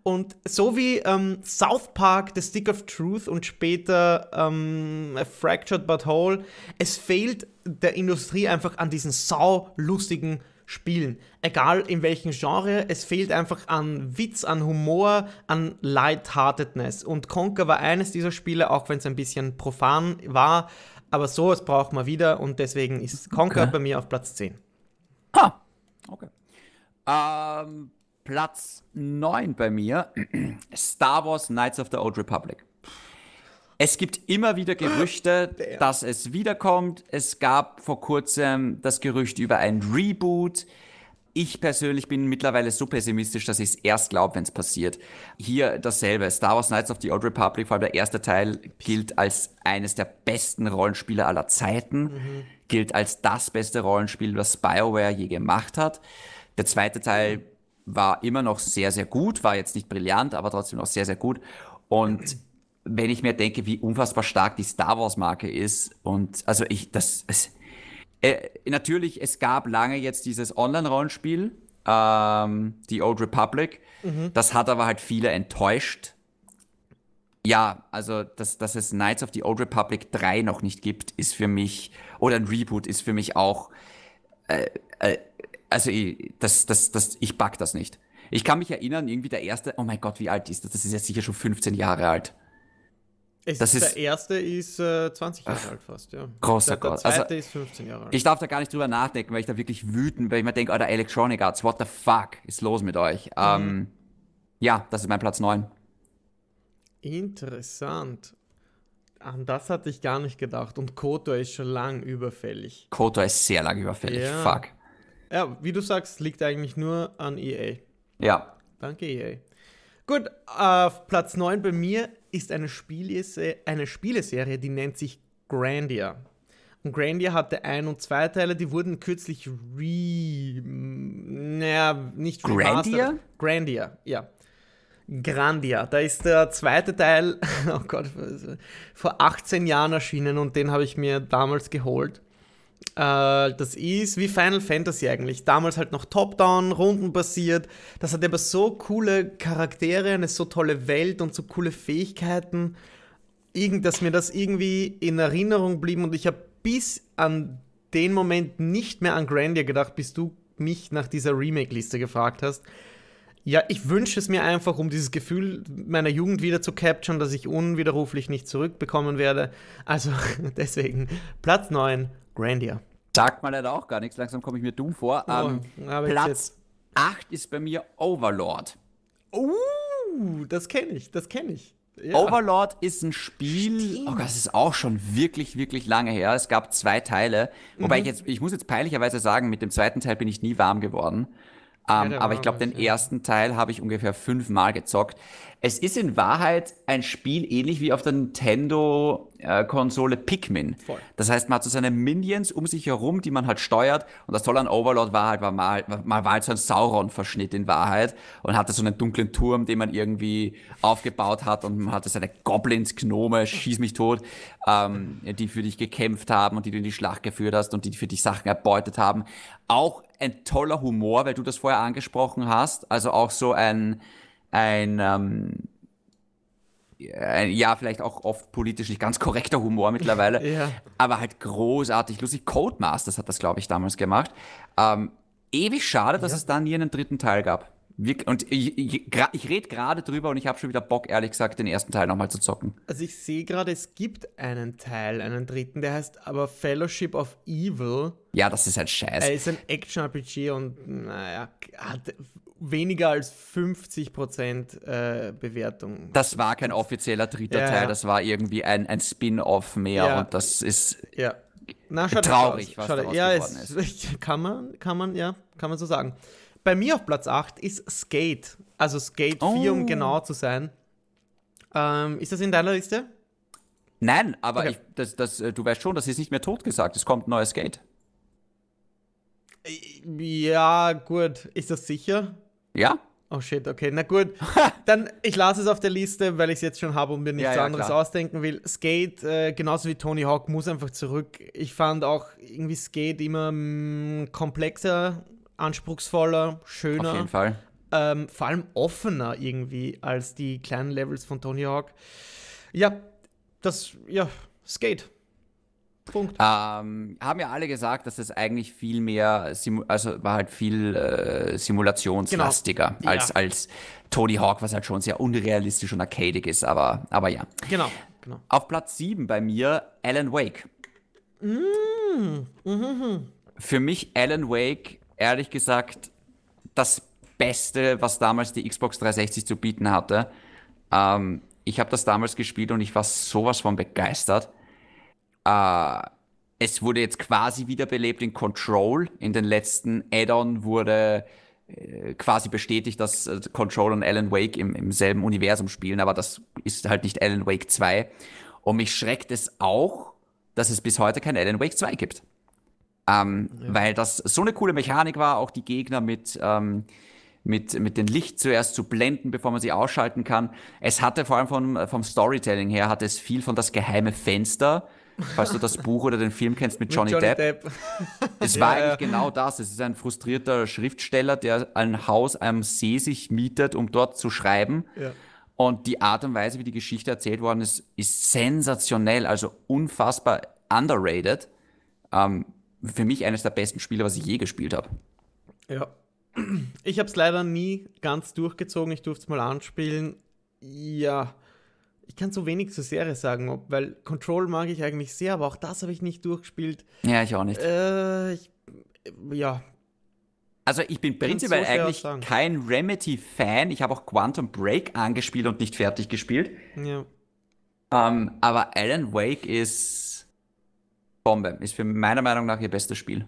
Und so wie ähm, South Park, The Stick of Truth und später ähm, A Fractured But Whole, es fehlt der Industrie einfach an diesen saulustigen Spielen. Egal in welchem Genre, es fehlt einfach an Witz, an Humor, an Lightheartedness. Und Conker war eines dieser Spiele, auch wenn es ein bisschen profan war. Aber sowas braucht man wieder und deswegen ist Conker Okay. bei mir auf Platz 10. Ha, okay. Ähm, Platz 9 bei mir, Star Wars Knights of the Old Republic. Es gibt immer wieder Gerüchte, dass es wiederkommt. Es gab vor kurzem das Gerücht über ein Reboot. Ich persönlich bin mittlerweile so pessimistisch, dass ich es erst glaube, wenn es passiert. Hier dasselbe. Star Wars Knights of the Old Republic, vor allem der erste Teil, gilt als eines der besten Rollenspiele aller Zeiten. Gilt als das beste Rollenspiel, was BioWare je gemacht hat. Der zweite Teil war immer noch sehr, sehr gut, war jetzt nicht brillant, aber trotzdem noch sehr, sehr gut. Und wenn ich mir denke, wie unfassbar stark die Star Wars Marke ist und also ich, das, es, äh, natürlich, es gab lange jetzt dieses Online-Rollenspiel, ähm, die Old Republic. Das hat aber halt viele enttäuscht. Ja, also, dass, dass es Knights of the Old Republic 3 noch nicht gibt, ist für mich, oder ein Reboot ist für mich auch, äh, äh, also, ich, das, das, das, ich back das nicht. Ich kann mich erinnern, irgendwie der erste, oh mein Gott, wie alt ist das? Das ist jetzt sicher schon 15 Jahre alt. Es, Das der ist- erste ist äh, 20 Jahre alt fast, ja. Großer der, der Gott. Also- zweite ist 15 Jahre alt. Ich darf da gar nicht drüber nachdenken, weil ich da wirklich wütend, weil ich mir denke, Alter, Electronic Arts, what the fuck ist los mit euch? Ähm, ja, das ist mein Platz 9. Interessant. An das hatte ich gar nicht gedacht. Und Kotor ist schon lang überfällig. Kotor ist sehr lang überfällig. Ja. Fuck. Ja, wie du sagst, liegt eigentlich nur an EA. Ja. Danke, EA. Gut, auf Platz 9 bei mir ist eine, Spielese eine Spieleserie, die nennt sich Grandia. Und Grandia hatte ein und zwei Teile, die wurden kürzlich re... Naja, nicht Grandia? Grandia, ja. Grandia. Da ist der zweite Teil, oh Gott, vor 18 Jahren erschienen und den habe ich mir damals geholt. Äh, das ist wie Final Fantasy eigentlich. Damals halt noch Top-Down, rundenbasiert. Das hat aber so coole Charaktere, eine so tolle Welt und so coole Fähigkeiten, dass mir das irgendwie in Erinnerung blieb und ich habe bis an den Moment nicht mehr an Grandia gedacht, bis du mich nach dieser Remake-Liste gefragt hast. Ja, ich wünsche es mir einfach, um dieses Gefühl meiner Jugend wieder zu capturen, dass ich unwiderruflich nicht zurückbekommen werde. Also deswegen Platz 9, Grandia. Sagt mal leider auch gar nichts, langsam komme ich mir dumm vor. Ähm, Oh, jetzt- Platz 8 ist bei mir Overlord. Uh, das kenne ich, das kenne ich. Ja. Overlord ist ein Spiel, oh Gott, das ist auch schon wirklich, wirklich lange her. Es gab zwei Teile. Wobei Mhm. ich jetzt, ich muss jetzt peinlicherweise sagen, mit dem zweiten Teil bin ich nie warm geworden. Ähm, der aber ich glaube, den ja. ersten Teil habe ich ungefähr fünfmal gezockt. Es ist in Wahrheit ein Spiel ähnlich wie auf der Nintendo-Konsole Pikmin. Voll. Das heißt, man hat so seine Minions um sich herum, die man halt steuert. Und das Tolle an Overlord war halt, war mal, mal war halt so ein Sauron-Verschnitt in Wahrheit und hatte so einen dunklen Turm, den man irgendwie aufgebaut hat und man hatte seine Goblins, Gnome, schieß mich tot, ähm, die für dich gekämpft haben und die du in die Schlacht geführt hast und die für dich Sachen erbeutet haben. Auch ein toller Humor, weil du das vorher angesprochen hast. Also auch so ein, ein, ähm, ein ja, vielleicht auch oft politisch nicht ganz korrekter Humor mittlerweile, Ja. aber halt großartig lustig. Codemasters hat das, glaube ich, damals gemacht. Ähm, ewig schade, dass es da nie einen dritten Teil gab. Wirk- Und ich, ich, ich rede gerade drüber und ich habe schon wieder Bock, ehrlich gesagt, den ersten Teil nochmal zu zocken. Also ich sehe gerade, es gibt einen Teil, einen dritten, der heißt aber Fellowship of Evil. Ja, das ist halt scheiße. Er ist ein Action-RPG und naja, hat weniger als 50% äh, Bewertung. Das war kein offizieller dritter Ja, Teil, ja. das war irgendwie ein, ein Spin-off mehr Ja. und das ist ja. Na, schade, Traurig, was schade. daraus Ja, geworden es, kann man, kann man, ja, kann man so sagen. Bei mir auf Platz 8 ist Skate. Also Skate 4, um Oh. genau zu sein. Ähm, ist das in deiner Liste? Nein, aber Okay. ich, das, das, äh, du weißt schon, das ist nicht mehr tot gesagt. Es kommt ein neues Skate. Ja, gut. Ist das sicher? Ja? Oh shit, okay, na gut. Dann, ich lasse es auf der Liste, weil ich es jetzt schon habe und mir nichts Ja, ja, anderes klar. ausdenken will. Skate, äh, genauso wie Tony Hawk, muss einfach zurück. Ich fand auch irgendwie Skate immer mh, komplexer, anspruchsvoller, Auf schöner. jeden Fall. Ähm, vor allem offener irgendwie als die kleinen Levels von Tony Hawk. Ja, das, ja, Skate. Punkt. Ähm, haben ja alle gesagt, dass es eigentlich viel mehr, Simu also war halt viel äh, simulationslastiger Genau. als, Ja. als Tony Hawk, was halt schon sehr unrealistisch und arcadig ist, aber, aber ja. Genau, genau. Auf Platz 7 bei mir Alan Wake. Für mich Alan Wake, ehrlich gesagt, das Beste, was damals die Xbox 360 zu bieten hatte. Ähm, ich habe das damals gespielt und ich war sowas von begeistert. Äh, es wurde jetzt quasi wiederbelebt in Control. In den letzten Add-on wurde äh, quasi bestätigt, dass äh, Control und Alan Wake im, im selben Universum spielen, aber das ist halt nicht Alan Wake 2. Und mich schreckt es auch, dass es bis heute kein Alan Wake 2 gibt. Ähm, Weil das so eine coole Mechanik war, auch die Gegner mit, ähm, mit, mit dem Licht zuerst zu blenden, bevor man sie ausschalten kann. Es hatte vor allem vom, vom Storytelling her, hatte es viel von das geheime Fenster. Falls du das Buch oder den Film kennst mit Johnny, Depp. Es war Ja, eigentlich genau das. Es ist ein frustrierter Schriftsteller, der ein Haus am See sich mietet, um dort zu schreiben. Ja. Und die Art und Weise, wie die Geschichte erzählt worden ist, ist sensationell, also unfassbar underrated. Ähm, für mich eines der besten Spiele, was ich je gespielt habe. Ja. Ich habe es leider nie ganz durchgezogen. Ich durfte es mal anspielen. Ja, ich kann so wenig zur Serie sagen, weil Control mag ich eigentlich sehr, aber auch das habe ich nicht durchgespielt. Ja, ich auch nicht. Äh, ich, ja, Also ich bin so prinzipiell schwer eigentlich kein Remedy-Fan. Ich habe auch Quantum Break angespielt und nicht fertig gespielt. ja. Ähm, aber Alan Wake ist Bombe. Ist für meiner Meinung nach ihr bestes Spiel.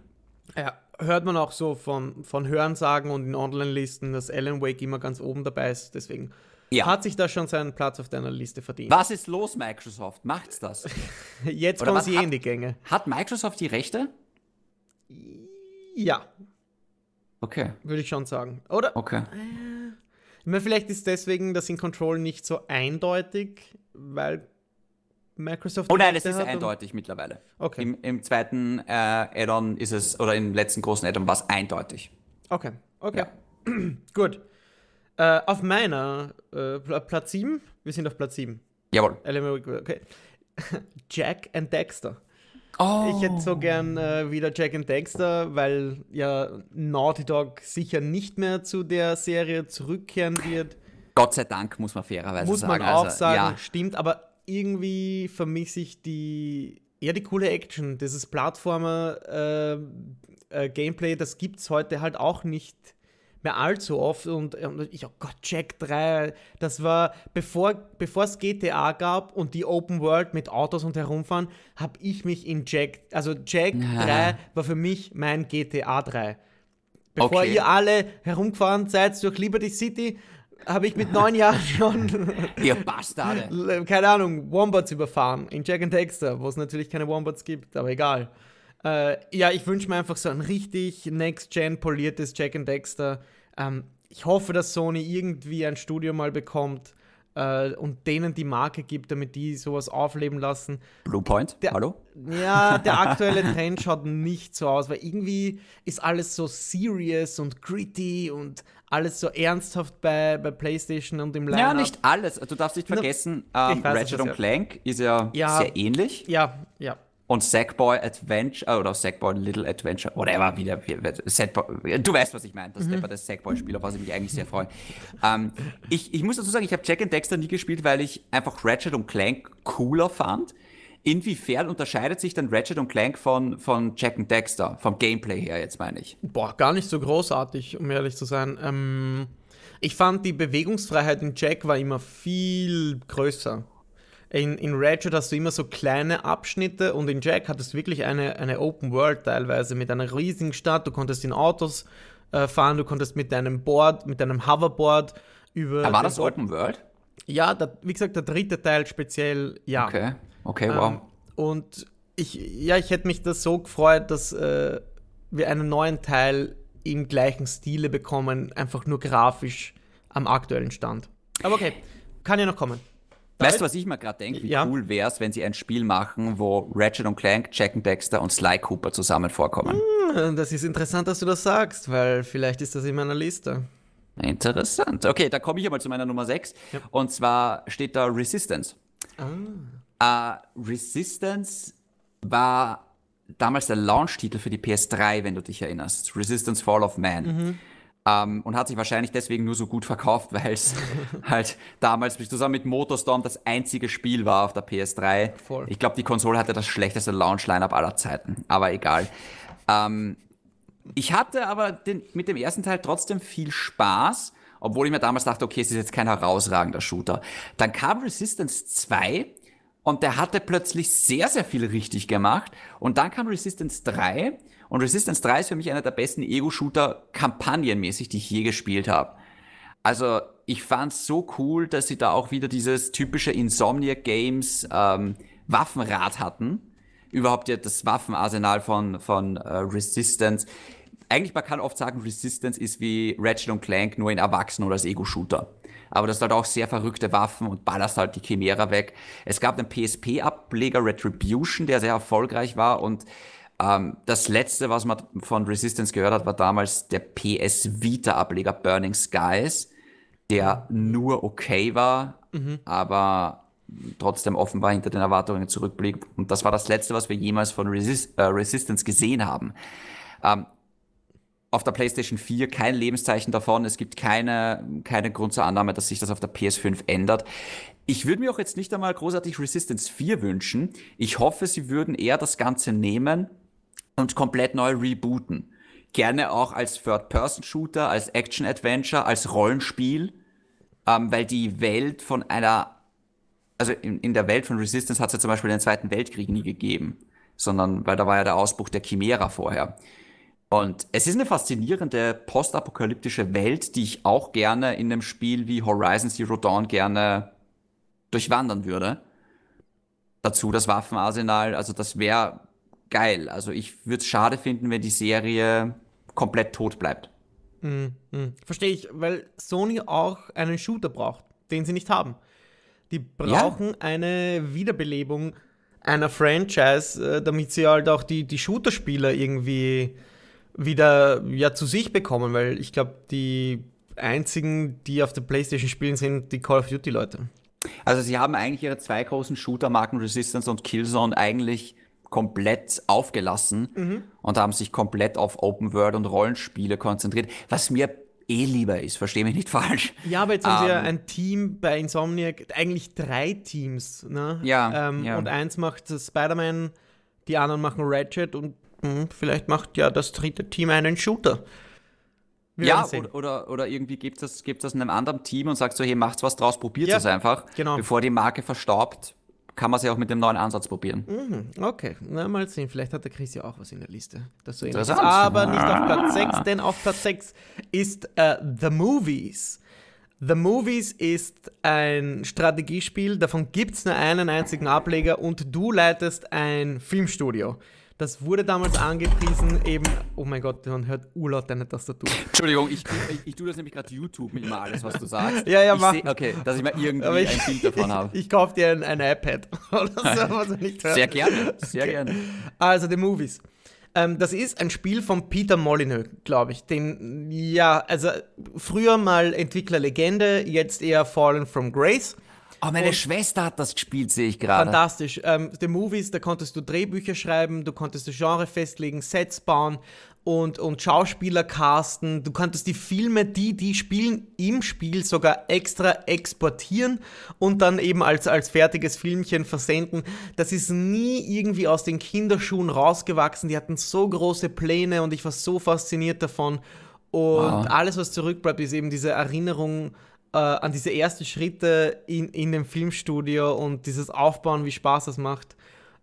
ja. Hört man auch so von, von Hörensagen und in Online-Listen, dass Alan Wake immer ganz oben dabei ist. Deswegen Ja. hat sich da schon seinen Platz auf deiner Liste verdient. Was ist los, Microsoft? Macht's das? Jetzt Oder kommen sie eh hat- in die Gänge. Hat Microsoft die Rechte? Ja, Okay, würde ich schon sagen. Oder? okay. Ich meine, vielleicht ist deswegen das in Control nicht so eindeutig, weil Microsoft. Oh nein, es ist hat und- eindeutig mittlerweile. Okay. Im, Im zweiten äh, Add-on ist es, oder im letzten großen Add-on war es eindeutig. Okay, okay. Ja. Gut. Äh, auf meiner äh, Pla- Platz 7, wir sind auf Platz 7. Jawohl. Okay. Jack and Dexter. Oh. Ich hätte so gern äh, wieder Jack and Dexter, weil ja Naughty Dog sicher nicht mehr zu der Serie zurückkehren wird. Gott sei Dank, muss man fairerweise Muss sagen. man auch also, sagen, Ja, stimmt, aber irgendwie vermisse ich die, ja, die coole Action, dieses Plattformer-Gameplay, das gibt es heute halt auch nicht mehr allzu oft und, und ich, oh Gott, Jack 3, das war, bevor, bevor es GTA gab und die Open World mit Autos und Herumfahren, habe ich mich in Jack, also Jack Ja. 3 war für mich mein GTA 3. Bevor Okay. ihr alle herumgefahren seid durch Liberty City, habe ich mit neun Jahren schon ihr Bastarde. keine Ahnung, Wombats überfahren in Jack and Dexter, wo es natürlich keine Wombats gibt, aber egal. Äh, ja, ich wünsche mir einfach so ein richtig Next-Gen poliertes Jack and Dexter. Ähm, ich hoffe, dass Sony irgendwie ein Studio mal bekommt äh, und denen die Marke gibt, damit die sowas aufleben lassen. Bluepoint, hallo? Ja, der aktuelle Trend schaut nicht so aus, weil irgendwie ist alles so serious und gritty und alles so ernsthaft bei, bei PlayStation und im Line Ja, nicht alles. Du darfst nicht Na, vergessen, ich ähm, weiß, Ratchet und Clank ist ja, Ja. sehr ähnlich. Ja, ja. Und Sackboy Adventure, äh, oder Sackboy Little Adventure, whatever, wieder, Sackboy, du weißt, was ich meine, das Mhm. mhm. das Sackboy-Spiel, auf was ich mich eigentlich sehr freue. ähm, ich, ich muss dazu sagen, ich habe Jack and Dexter nie gespielt, weil ich einfach Ratchet und Clank cooler fand. Inwiefern unterscheidet sich dann Ratchet und Clank von, von Jack and Dexter, vom Gameplay her jetzt meine ich? Boah, gar nicht so großartig, um ehrlich zu sein. Ähm, ich fand die Bewegungsfreiheit in Jack war immer viel größer. In, in Ratchet hast du immer so kleine Abschnitte und in Jack hattest du wirklich eine, eine Open World teilweise mit einer riesigen Stadt. Du konntest in Autos äh, fahren, du konntest mit deinem Board, mit deinem Hoverboard über. Aber war das Open World? Ja, der, wie gesagt, der dritte Teil speziell, ja. Okay, okay, wow. Ähm, und ich, ja, ich hätte mich das so gefreut, dass äh, wir einen neuen Teil im gleichen Stile bekommen, einfach nur grafisch am aktuellen Stand. Aber okay, kann ja noch kommen. Weißt du, was ich mir gerade denke? Wie ja. cool wäre es, wenn sie ein Spiel machen, wo Ratchet und Clank, Jack and Dexter und Sly Cooper zusammen vorkommen? Hm, das ist interessant, dass du das sagst, weil vielleicht ist das in meiner Liste. Interessant. Okay, da komme ich aber zu meiner Nummer 6. Ja. Und zwar steht da Resistance. Ah. Uh, Resistance war damals der Launch-Titel für die PS3, wenn du dich erinnerst. Resistance Fall of Man. Mhm. Um, und hat sich wahrscheinlich deswegen nur so gut verkauft, weil es halt damals zusammen mit Motorstorm das einzige Spiel war auf der PS3. Voll. Ich glaube, die Konsole hatte das schlechteste Launch-Line-Up aller Zeiten, aber egal. Um, ich hatte aber den, mit dem ersten Teil trotzdem viel Spaß, obwohl ich mir damals dachte, okay, es ist jetzt kein herausragender Shooter. Dann kam Resistance 2 und der hatte plötzlich sehr, sehr viel richtig gemacht. Und dann kam Resistance 3 und Resistance 3 ist für mich einer der besten Ego-Shooter kampagnenmäßig, die ich je gespielt habe. Also ich fand's so cool, dass sie da auch wieder dieses typische Insomniac Games ähm, Waffenrad hatten. Überhaupt ja das Waffenarsenal von, von äh, Resistance. Eigentlich, man kann oft sagen, Resistance ist wie Ratchet und Clank, nur in Erwachsenen oder als Ego-Shooter. Aber das hat auch sehr verrückte Waffen und ballerst halt die Chimera weg. Es gab einen PSP-Ableger Retribution, der sehr erfolgreich war und ähm, das letzte, was man von Resistance gehört hat, war damals der PS Vita-Ableger Burning Skies, der nur okay war, mhm. aber trotzdem offenbar hinter den Erwartungen zurückblieb. Und das war das letzte, was wir jemals von Resist äh, Resistance gesehen haben. Ähm, auf der PlayStation 4 kein Lebenszeichen davon. Es gibt keine, keine Grund zur Annahme, dass sich das auf der PS5 ändert. Ich würde mir auch jetzt nicht einmal großartig Resistance 4 wünschen. Ich hoffe, sie würden eher das Ganze nehmen und komplett neu rebooten. Gerne auch als Third-Person-Shooter, als Action-Adventure, als Rollenspiel, ähm, weil die Welt von einer, also in, in der Welt von Resistance hat es ja zum Beispiel den Zweiten Weltkrieg nie gegeben, sondern weil da war ja der Ausbruch der Chimera vorher. Und es ist eine faszinierende postapokalyptische Welt, die ich auch gerne in einem Spiel wie Horizon Zero Dawn gerne durchwandern würde. Dazu das Waffenarsenal, also das wäre geil. Also ich würde es schade finden, wenn die Serie komplett tot bleibt. Mm, mm. Verstehe ich, weil Sony auch einen Shooter braucht, den sie nicht haben. Die brauchen ja. eine Wiederbelebung einer Franchise, äh, damit sie halt auch die, die Shooter-Spieler irgendwie wieder ja, zu sich bekommen, weil ich glaube, die einzigen, die auf der PlayStation spielen, sind die Call of Duty-Leute. Also sie haben eigentlich ihre zwei großen Shooter-Marken Resistance und Killzone eigentlich komplett aufgelassen mhm. und haben sich komplett auf Open World und Rollenspiele konzentriert, was mir eh lieber ist, verstehe mich nicht falsch. Ja, aber jetzt haben sie ja ähm, ein Team bei Insomniac, eigentlich drei Teams, ne? Ja, ähm, ja. Und eins macht Spider-Man, die anderen machen Ratchet und hm, vielleicht macht ja das dritte Team einen Shooter. Wir ja, oder, oder, oder, irgendwie gibt es das, das einem anderen Team und sagt so, hey, macht's was draus, probiert es einfach. Genau. Bevor die Marke verstaubt, kann man sie auch mit dem neuen Ansatz probieren. Mhm, okay, na mal sehen. Vielleicht hat der Chris ja auch was in der Liste. Das so Interessant. Aber nicht auf Platz 6, denn auf Platz 6 ist uh, The Movies. The Movies ist ein Strategiespiel, davon gibt es nur einen einzigen Ableger und du leitest ein Filmstudio. Das wurde damals angepriesen, eben, oh mein Gott, man hört urlaut deine Tastatur. Entschuldigung, ich, ich, ich tue das nämlich gerade YouTube mit immer alles, was du sagst. ja, ja, ich mach. Seh, okay, dass ich mal irgendwie ein Bild davon habe. Ich, ich kaufe dir ein, ein iPad oder so, was nicht. Sehr gerne, sehr okay. gerne. Also, The Movies. Ähm, das ist ein Spiel von Peter Molyneux, glaube ich. Den, ja, also früher mal Entwicklerlegende, jetzt eher Fallen from Grace. Oh, meine und Schwester hat das gespielt, sehe ich gerade. Fantastisch. Ähm, The Movies, da konntest du Drehbücher schreiben, du konntest das Genre festlegen, Sets bauen und, und Schauspieler casten. Du konntest die Filme, die die spielen, im Spiel sogar extra exportieren und dann eben als, als fertiges Filmchen versenden. Das ist nie irgendwie aus den Kinderschuhen rausgewachsen. Die hatten so große Pläne und ich war so fasziniert davon. Und wow. alles, was zurückbleibt, ist eben diese Erinnerung äh, an diese ersten Schritte in, in dem Filmstudio und dieses Aufbauen, wie Spaß das macht.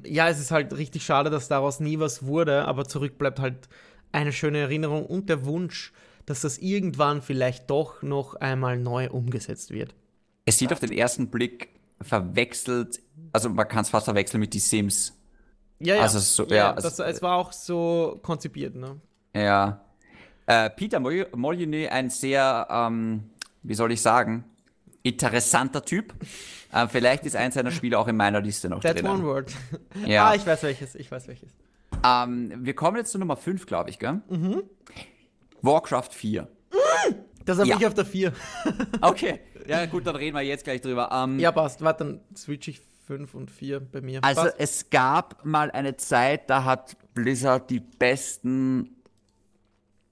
Ja, es ist halt richtig schade, dass daraus nie was wurde, aber zurück bleibt halt eine schöne Erinnerung und der Wunsch, dass das irgendwann vielleicht doch noch einmal neu umgesetzt wird. Es sieht auf den ersten Blick verwechselt, also man kann es fast verwechseln mit die Sims. Ja, ja. Also so, ja, ja also- das, es war auch so konzipiert, ne? Ja. Äh, Peter Mol- Molyneux, ein sehr, ähm, wie soll ich sagen, interessanter Typ. Äh, vielleicht ist eins seiner Spiele auch in meiner Liste noch That's drin. one word. Ja. Ah, ich weiß welches, ich weiß welches. Ähm, wir kommen jetzt zu Nummer 5, glaube ich, gell? Mhm. Warcraft 4. Das habe Ja. ich auf der 4. Okay, ja gut, dann reden wir jetzt gleich drüber. Ähm, Ja, passt. Warte, dann switch ich 5 und 4 bei mir. Also passt. es gab mal eine Zeit, da hat Blizzard die besten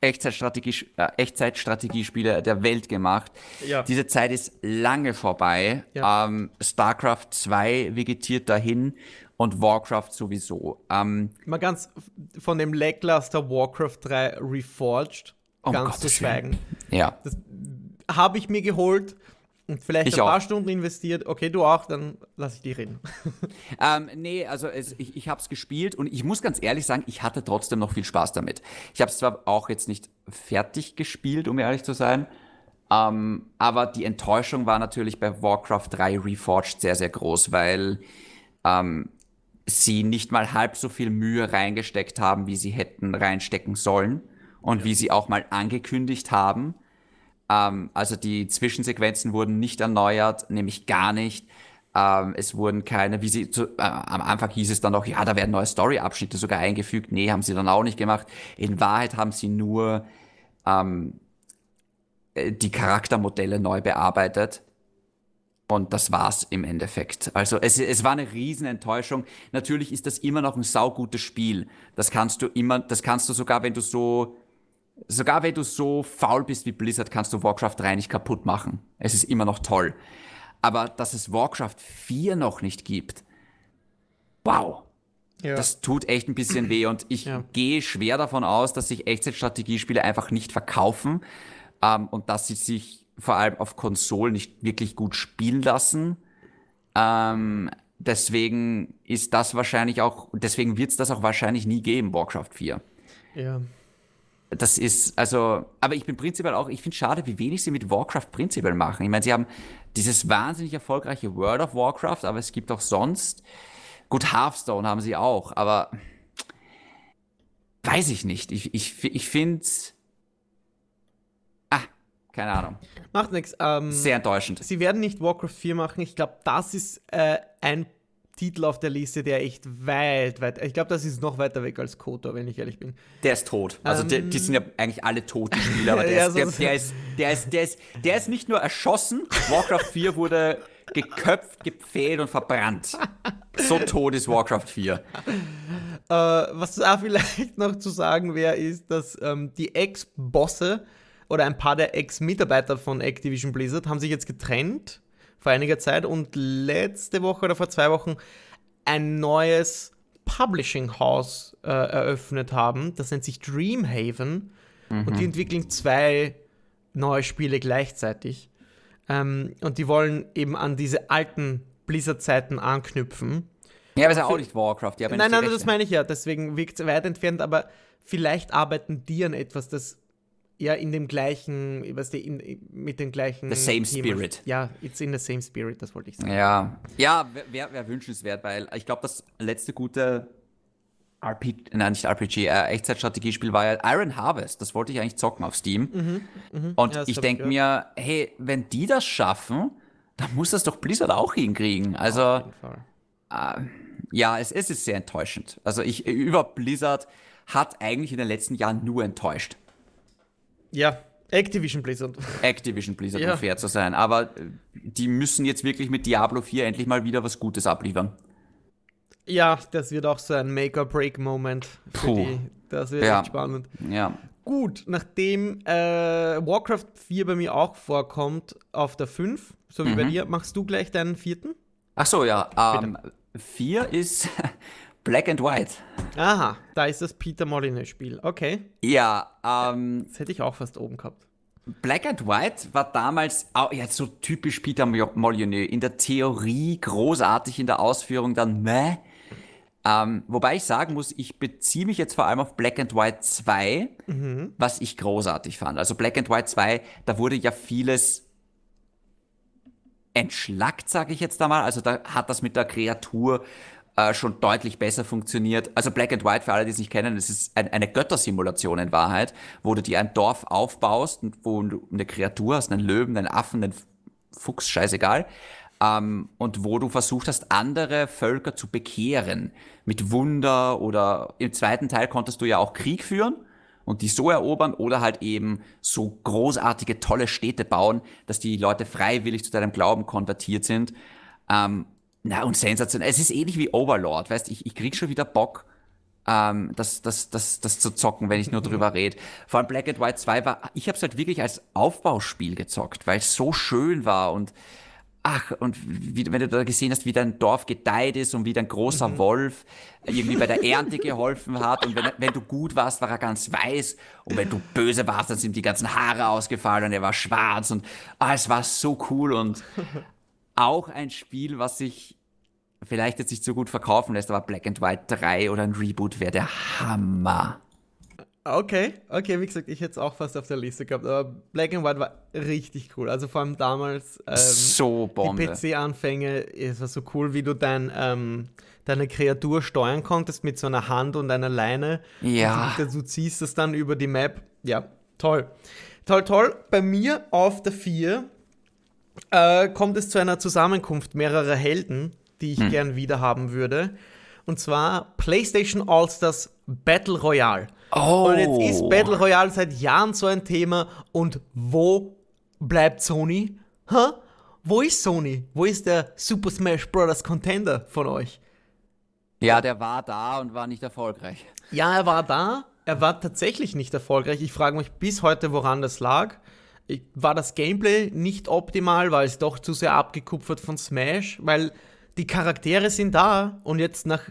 Echtzeitstrategie, äh, Echtzeitstrategiespiele der Welt gemacht. Ja. Diese Zeit ist lange vorbei. Ja. Ähm, StarCraft 2 vegetiert dahin und Warcraft sowieso. Ähm, Mal ganz von dem Lackluster Warcraft 3 Reforged, Um ganz zu Gottes schweigen. ja. Habe ich mir geholt und vielleicht Ich ein paar auch. Stunden investiert. Okay, du auch, dann lass ich die reden. Ähm, nee, also es, ich, ich habe es gespielt und ich muss ganz ehrlich sagen, ich hatte trotzdem noch viel Spaß damit. Ich habe es zwar auch jetzt nicht fertig gespielt, um ehrlich zu sein, ähm, aber die Enttäuschung war natürlich bei Warcraft 3 Reforged sehr, sehr groß, weil ähm, sie nicht mal halb so viel Mühe reingesteckt haben, wie sie hätten reinstecken sollen und wie sie auch mal angekündigt haben. Ähm, also die Zwischensequenzen wurden nicht erneuert, nämlich gar nicht. Ähm, es wurden keine, wie sie zu, äh, am Anfang hieß es dann noch, ja, da werden neue Story-Abschnitte sogar eingefügt. Nee, haben sie dann auch nicht gemacht. In Wahrheit haben sie nur ähm, äh, die Charaktermodelle neu bearbeitet. Und das war's im Endeffekt. Also es, es war eine Riesenenttäuschung. Natürlich ist das immer noch ein saugutes Spiel. Das kannst du immer, das kannst du sogar, wenn du so, sogar wenn du so faul bist wie Blizzard, kannst du Warcraft 3 nicht kaputt machen. Es ist immer noch toll. Aber dass es Warcraft 4 noch nicht gibt, wow. Ja. Das tut echt ein bisschen weh und ich Ja. gehe schwer davon aus, dass sich Echtzeitstrategiespiele einfach nicht verkaufen ähm, und dass sie sich vor allem auf Konsolen nicht wirklich gut spielen lassen. Ähm, deswegen ist das wahrscheinlich auch, deswegen wird es das auch wahrscheinlich nie geben, Warcraft 4. ja. Das ist, also, aber ich bin prinzipiell auch, ich finde schade, wie wenig sie mit Warcraft prinzipiell machen. Ich meine, sie haben dieses wahnsinnig erfolgreiche World of Warcraft, aber es gibt auch sonst, gut, Hearthstone haben sie auch, aber weiß ich nicht. Ich, ich, ich finde, ah, keine Ahnung, Macht nichts. Ähm, sehr enttäuschend. sie werden nicht Warcraft 4 machen. Ich glaube, das ist äh, ein Titel auf der Liste, der echt weit, weit. Ich glaube, das ist noch weiter weg als KOTOR, wenn ich ehrlich bin. Der ist tot. Also die, die sind ja eigentlich alle tote Spieler, aber der, Ja, ist, der, der, ist, der, ist, der, ist, der ist nicht nur erschossen, Warcraft 4 wurde geköpft, gepfählt und verbrannt. So tot ist Warcraft 4. Äh, was da vielleicht noch zu sagen wäre, ist, dass ähm, die Ex-Bosse oder ein paar der Ex-Mitarbeiter von Activision Blizzard haben sich jetzt getrennt vor einiger Zeit und letzte Woche oder vor zwei Wochen ein neues Publishing House äh, eröffnet haben. Das nennt sich Dreamhaven und die entwickeln zwei neue Spiele gleichzeitig. Ähm, und die wollen eben an diese alten Blizzard-Zeiten anknüpfen. Ja, aber ist ja auch nicht Warcraft. Nein, nein, das Rechte. meine ich ja. Deswegen wirkt es weit entfernt, aber vielleicht arbeiten die an etwas, das ja in dem gleichen, was die in, mit dem gleichen. The same Thema- spirit. Ja, it's in the same spirit, das wollte ich sagen. Ja, ja wäre wär wünschenswert, weil ich glaube, das letzte gute RPG, nein, nicht RPG, äh, Echtzeitstrategiespiel war ja Iron Harvest. Das wollte ich eigentlich zocken auf Steam. Und Ja, ich denke mir, hey, wenn die das schaffen, dann muss das doch Blizzard auch hinkriegen. Also, Fall. ja, es, es ist sehr enttäuschend. Also, ich über Blizzard hat eigentlich in den letzten Jahren nur enttäuscht. Ja, Activision Blizzard. Activision Blizzard, Ja. um fair zu sein. Aber äh, die müssen jetzt wirklich mit Diablo 4 endlich mal wieder was Gutes abliefern. Ja, das wird auch so ein Make-or-Break-Moment für Puh. die. Das wird Ja. echt spannend. Ja. Gut, nachdem äh, Warcraft 4 bei mir auch vorkommt auf der 5, so wie bei Mhm. dir, machst du gleich deinen vierten? Ach so, ja. Ähm, vier ist Black and White. Aha, da ist das Peter Molyneux Spiel. Okay. Ja, ähm, Das hätte ich auch fast oben gehabt. Black and White war damals auch, ja, so typisch Peter Molyneux. In der Theorie großartig, in der Ausführung dann meh. Ähm, wobei ich sagen muss, ich beziehe mich jetzt vor allem auf Black and White 2, mhm. was ich großartig fand. Also Black and White 2, da wurde ja vieles entschlackt, sage ich jetzt einmal. Also da hat das mit der Kreatur äh, schon deutlich besser funktioniert. Also Black and White, für alle, die es nicht kennen, das ist ein, eine Göttersimulation in Wahrheit, wo du dir ein Dorf aufbaust wo du eine Kreatur hast, einen Löwen, einen Affen, einen Fuchs, scheißegal. Ähm, und wo du versucht hast, andere Völker zu bekehren. Mit Wunder oder im zweiten Teil konntest du ja auch Krieg führen und die so erobern oder halt eben so großartige, tolle Städte bauen, dass die Leute freiwillig zu deinem Glauben konvertiert sind. Ähm, na, und sensationell. Es ist ähnlich wie Overlord, weißt ich, ich krieg schon wieder Bock, ähm, das, das, das, das zu zocken, wenn ich nur drüber rede. Vor allem Black and White 2 war, ich habe es halt wirklich als Aufbauspiel gezockt, weil es so schön war und ach, und wie, wenn du da gesehen hast, wie dein Dorf gedeiht ist und wie dein großer mhm. Wolf irgendwie bei der Ernte geholfen hat und wenn, wenn du gut warst, war er ganz weiß und wenn du böse warst, dann sind die ganzen Haare ausgefallen und er war schwarz und ah, es war so cool und auch ein Spiel, was sich vielleicht jetzt nicht so gut verkaufen lässt, aber Black and White 3 oder ein Reboot wäre der Hammer. Okay, okay, wie gesagt, ich hätte es auch fast auf der Liste gehabt, aber Black and White war richtig cool. Also vor allem damals ähm, so Bombe. die PC-Anfänge, es war so cool, wie du dein, ähm, deine Kreatur steuern konntest mit so einer Hand und einer Leine. Ja. Und du ziehst es dann über die Map. Ja, toll. Toll, toll. Bei mir auf der 4 äh, kommt es zu einer Zusammenkunft mehrerer Helden, die ich hm. gern wieder haben würde. Und zwar PlayStation All-Stars Battle Royale. Oh. Und jetzt ist Battle Royale seit Jahren so ein Thema. Und wo bleibt Sony? Hä? Wo ist Sony? Wo ist der Super Smash Bros. Contender von euch? Ja, der war da und war nicht erfolgreich. Ja, er war da. Er war tatsächlich nicht erfolgreich. Ich frage mich bis heute, woran das lag war das Gameplay nicht optimal, weil es doch zu sehr abgekupfert von Smash, weil die Charaktere sind da und jetzt nach,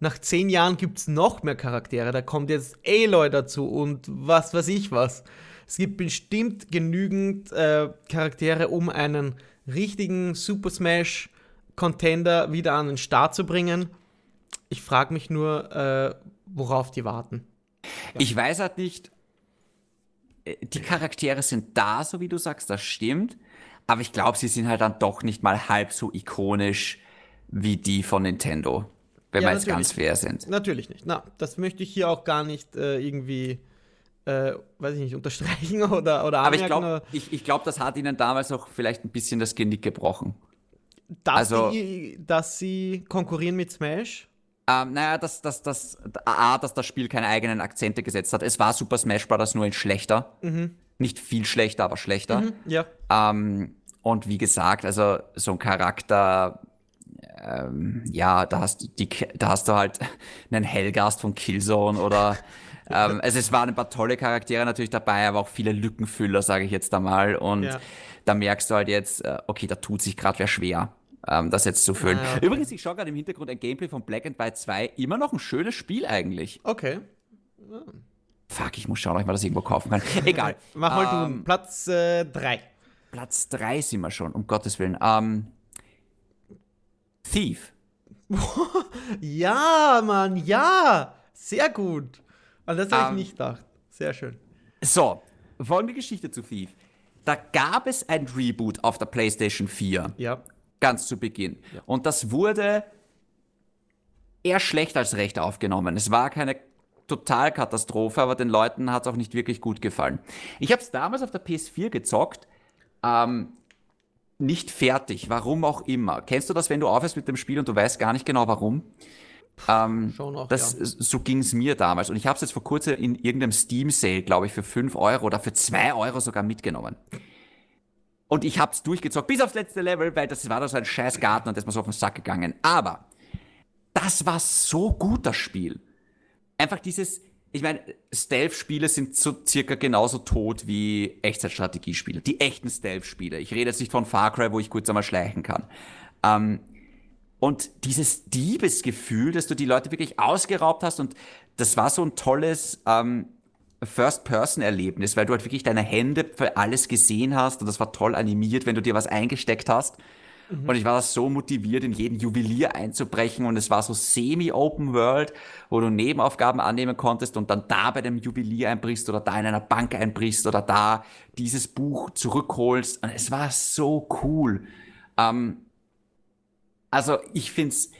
nach zehn Jahren gibt es noch mehr Charaktere. Da kommt jetzt Aloy dazu und was weiß ich was. Es gibt bestimmt genügend äh, Charaktere, um einen richtigen Super Smash Contender wieder an den Start zu bringen. Ich frage mich nur, äh, worauf die warten. Ich weiß halt nicht, die Charaktere sind da, so wie du sagst, das stimmt. Aber ich glaube, sie sind halt dann doch nicht mal halb so ikonisch wie die von Nintendo. Wenn ja, wir jetzt ganz fair sind. Natürlich nicht. Na, das möchte ich hier auch gar nicht äh, irgendwie, äh, weiß ich nicht, unterstreichen oder, oder Aber ich glaube, ich, ich glaub, das hat ihnen damals auch vielleicht ein bisschen das Genick gebrochen. Dass, also, die, dass sie konkurrieren mit Smash? Ähm, naja, dass, dass, dass, A, dass das Spiel keine eigenen Akzente gesetzt hat. Es war Super Smash Bros. nur in schlechter. Mhm. Nicht viel schlechter, aber schlechter. Mhm, ja. Ähm, und wie gesagt, also so ein Charakter, ähm, ja, da hast, die, da hast du halt einen Hellgast von Killzone oder ähm, also es waren ein paar tolle Charaktere natürlich dabei, aber auch viele Lückenfüller, sage ich jetzt einmal. Und ja. da merkst du halt jetzt, äh, okay, da tut sich gerade wer schwer ähm, das jetzt zu füllen. Ah, okay. Übrigens, ich schaue gerade im Hintergrund ein Gameplay von Black and White 2. Immer noch ein schönes Spiel eigentlich. Okay. Ja. Fuck, ich muss schauen, ob ich mal das irgendwo kaufen kann. Egal. Mach mal ähm, du. Platz 3. Äh, Platz 3 sind wir schon, um Gottes Willen. Ähm, Thief. ja, Mann, ja. Sehr gut. An das habe ich ähm, nicht gedacht. Sehr schön. So, folgende Geschichte zu Thief. Da gab es ein Reboot auf der PlayStation 4. Ja ganz zu Beginn. Ja. Und das wurde eher schlecht als recht aufgenommen. Es war keine Totalkatastrophe, aber den Leuten hat es auch nicht wirklich gut gefallen. Ich habe es damals auf der PS4 gezockt, ähm, nicht fertig, warum auch immer. Kennst du das, wenn du aufhörst mit dem Spiel und du weißt gar nicht genau warum? Ähm, auch, das, ja. So ging es mir damals. Und ich habe es jetzt vor kurzem in irgendeinem Steam-Sale, glaube ich, für 5 Euro oder für 2 Euro sogar mitgenommen. Und ich hab's durchgezockt, bis aufs letzte Level, weil das war da so ein scheiß Garten und das ist mir so auf den Sack gegangen. Aber das war so gut, das Spiel. Einfach dieses, ich meine, Stealth-Spiele sind so circa genauso tot wie Echtzeitstrategiespiele. Die echten Stealth-Spiele. Ich rede jetzt nicht von Far Cry, wo ich kurz einmal schleichen kann. Ähm, und dieses Diebesgefühl, dass du die Leute wirklich ausgeraubt hast und das war so ein tolles, ähm, First-Person-Erlebnis, weil du halt wirklich deine Hände für alles gesehen hast und das war toll animiert, wenn du dir was eingesteckt hast. Und ich war so motiviert, in jeden Juwelier einzubrechen und es war so semi-open world, wo du Nebenaufgaben annehmen konntest und dann da bei dem Juwelier einbrichst oder da in einer Bank einbrichst oder da dieses Buch zurückholst. Und es war so cool. Ähm, also ich find's,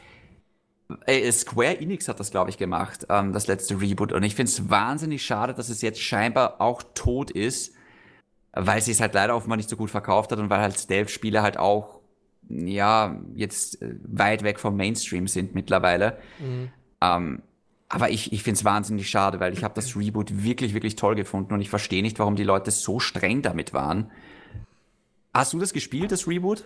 äh, Square Enix hat das, glaube ich, gemacht, ähm, das letzte Reboot. Und ich finde es wahnsinnig schade, dass es jetzt scheinbar auch tot ist, weil sie es halt leider offenbar nicht so gut verkauft hat und weil halt Stealth-Spiele halt auch, ja, jetzt äh, weit weg vom Mainstream sind mittlerweile. Mhm. Ähm, aber ich, ich finde es wahnsinnig schade, weil ich habe das Reboot wirklich, wirklich toll gefunden und ich verstehe nicht, warum die Leute so streng damit waren. Hast du das gespielt, das Reboot?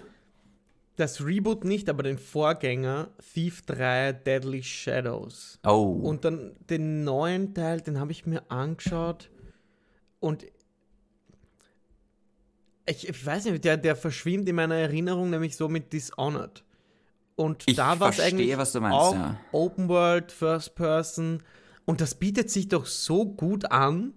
Das Reboot nicht, aber den Vorgänger Thief 3 Deadly Shadows. Oh. Und dann den neuen Teil, den habe ich mir angeschaut und ich, ich, weiß nicht, der, der verschwimmt in meiner Erinnerung nämlich so mit Dishonored. Und ich da war es eigentlich meinst, auch ja. Open World, First Person. Und das bietet sich doch so gut an,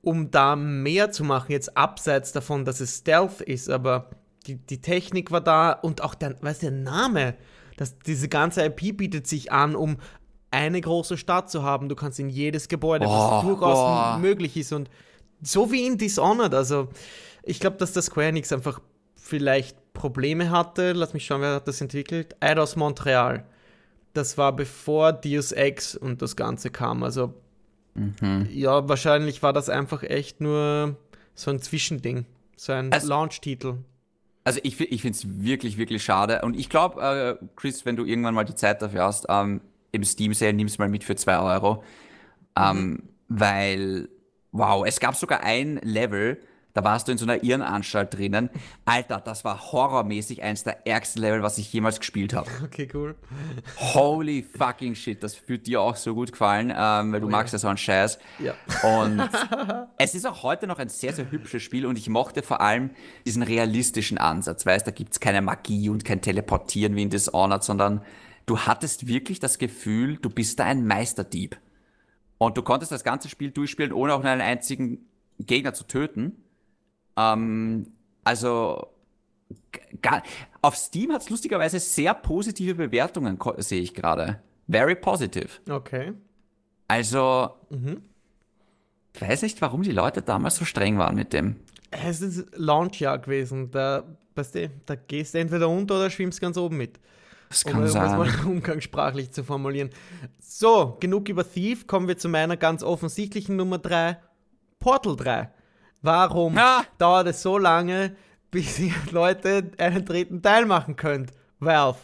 um da mehr zu machen, jetzt abseits davon, dass es Stealth ist, aber die, die Technik war da und auch der, weißt, der Name. Das, diese ganze IP bietet sich an, um eine große Stadt zu haben. Du kannst in jedes Gebäude, oh, was durchaus oh. möglich ist. Und so wie in Dishonored. Also, ich glaube, dass der Square Enix einfach vielleicht Probleme hatte. Lass mich schauen, wer hat das entwickelt? Eidos Montreal. Das war bevor Deus Ex und das Ganze kam. Also, mhm. ja, wahrscheinlich war das einfach echt nur so ein Zwischending. So ein also, Launch-Titel. Also ich, ich finde es wirklich, wirklich schade. Und ich glaube, äh, Chris, wenn du irgendwann mal die Zeit dafür hast, ähm, im Steam Sale nimm's mal mit für zwei Euro. Ähm, mhm. Weil, wow, es gab sogar ein Level, da warst du in so einer Irrenanstalt drinnen. Alter, das war horrormäßig eins der ärgsten Level, was ich jemals gespielt habe. Okay, cool. Holy fucking shit, das wird dir auch so gut gefallen, ähm, weil du oh, magst ja so einen Scheiß. Ja. Und es ist auch heute noch ein sehr, sehr hübsches Spiel und ich mochte vor allem diesen realistischen Ansatz. Weißt, da gibt es keine Magie und kein Teleportieren wie in Dishonored, sondern du hattest wirklich das Gefühl, du bist da ein Meisterdieb. Und du konntest das ganze Spiel durchspielen, ohne auch nur einen einzigen Gegner zu töten. Ähm, also gar, auf Steam hat es lustigerweise sehr positive Bewertungen, sehe ich gerade. Very positive. Okay. Also, mhm. ich weiß nicht, warum die Leute damals so streng waren mit dem. Es ist Launchjahr gewesen. Da, weißt du, da gehst du entweder unter oder schwimmst ganz oben mit. Das kann um, sein. Um es mal umgangssprachlich zu formulieren. So, genug über Thief. Kommen wir zu meiner ganz offensichtlichen Nummer 3. Portal 3. Warum ah. dauert es so lange, bis ihr Leute einen dritten Teil machen könnt? Valve.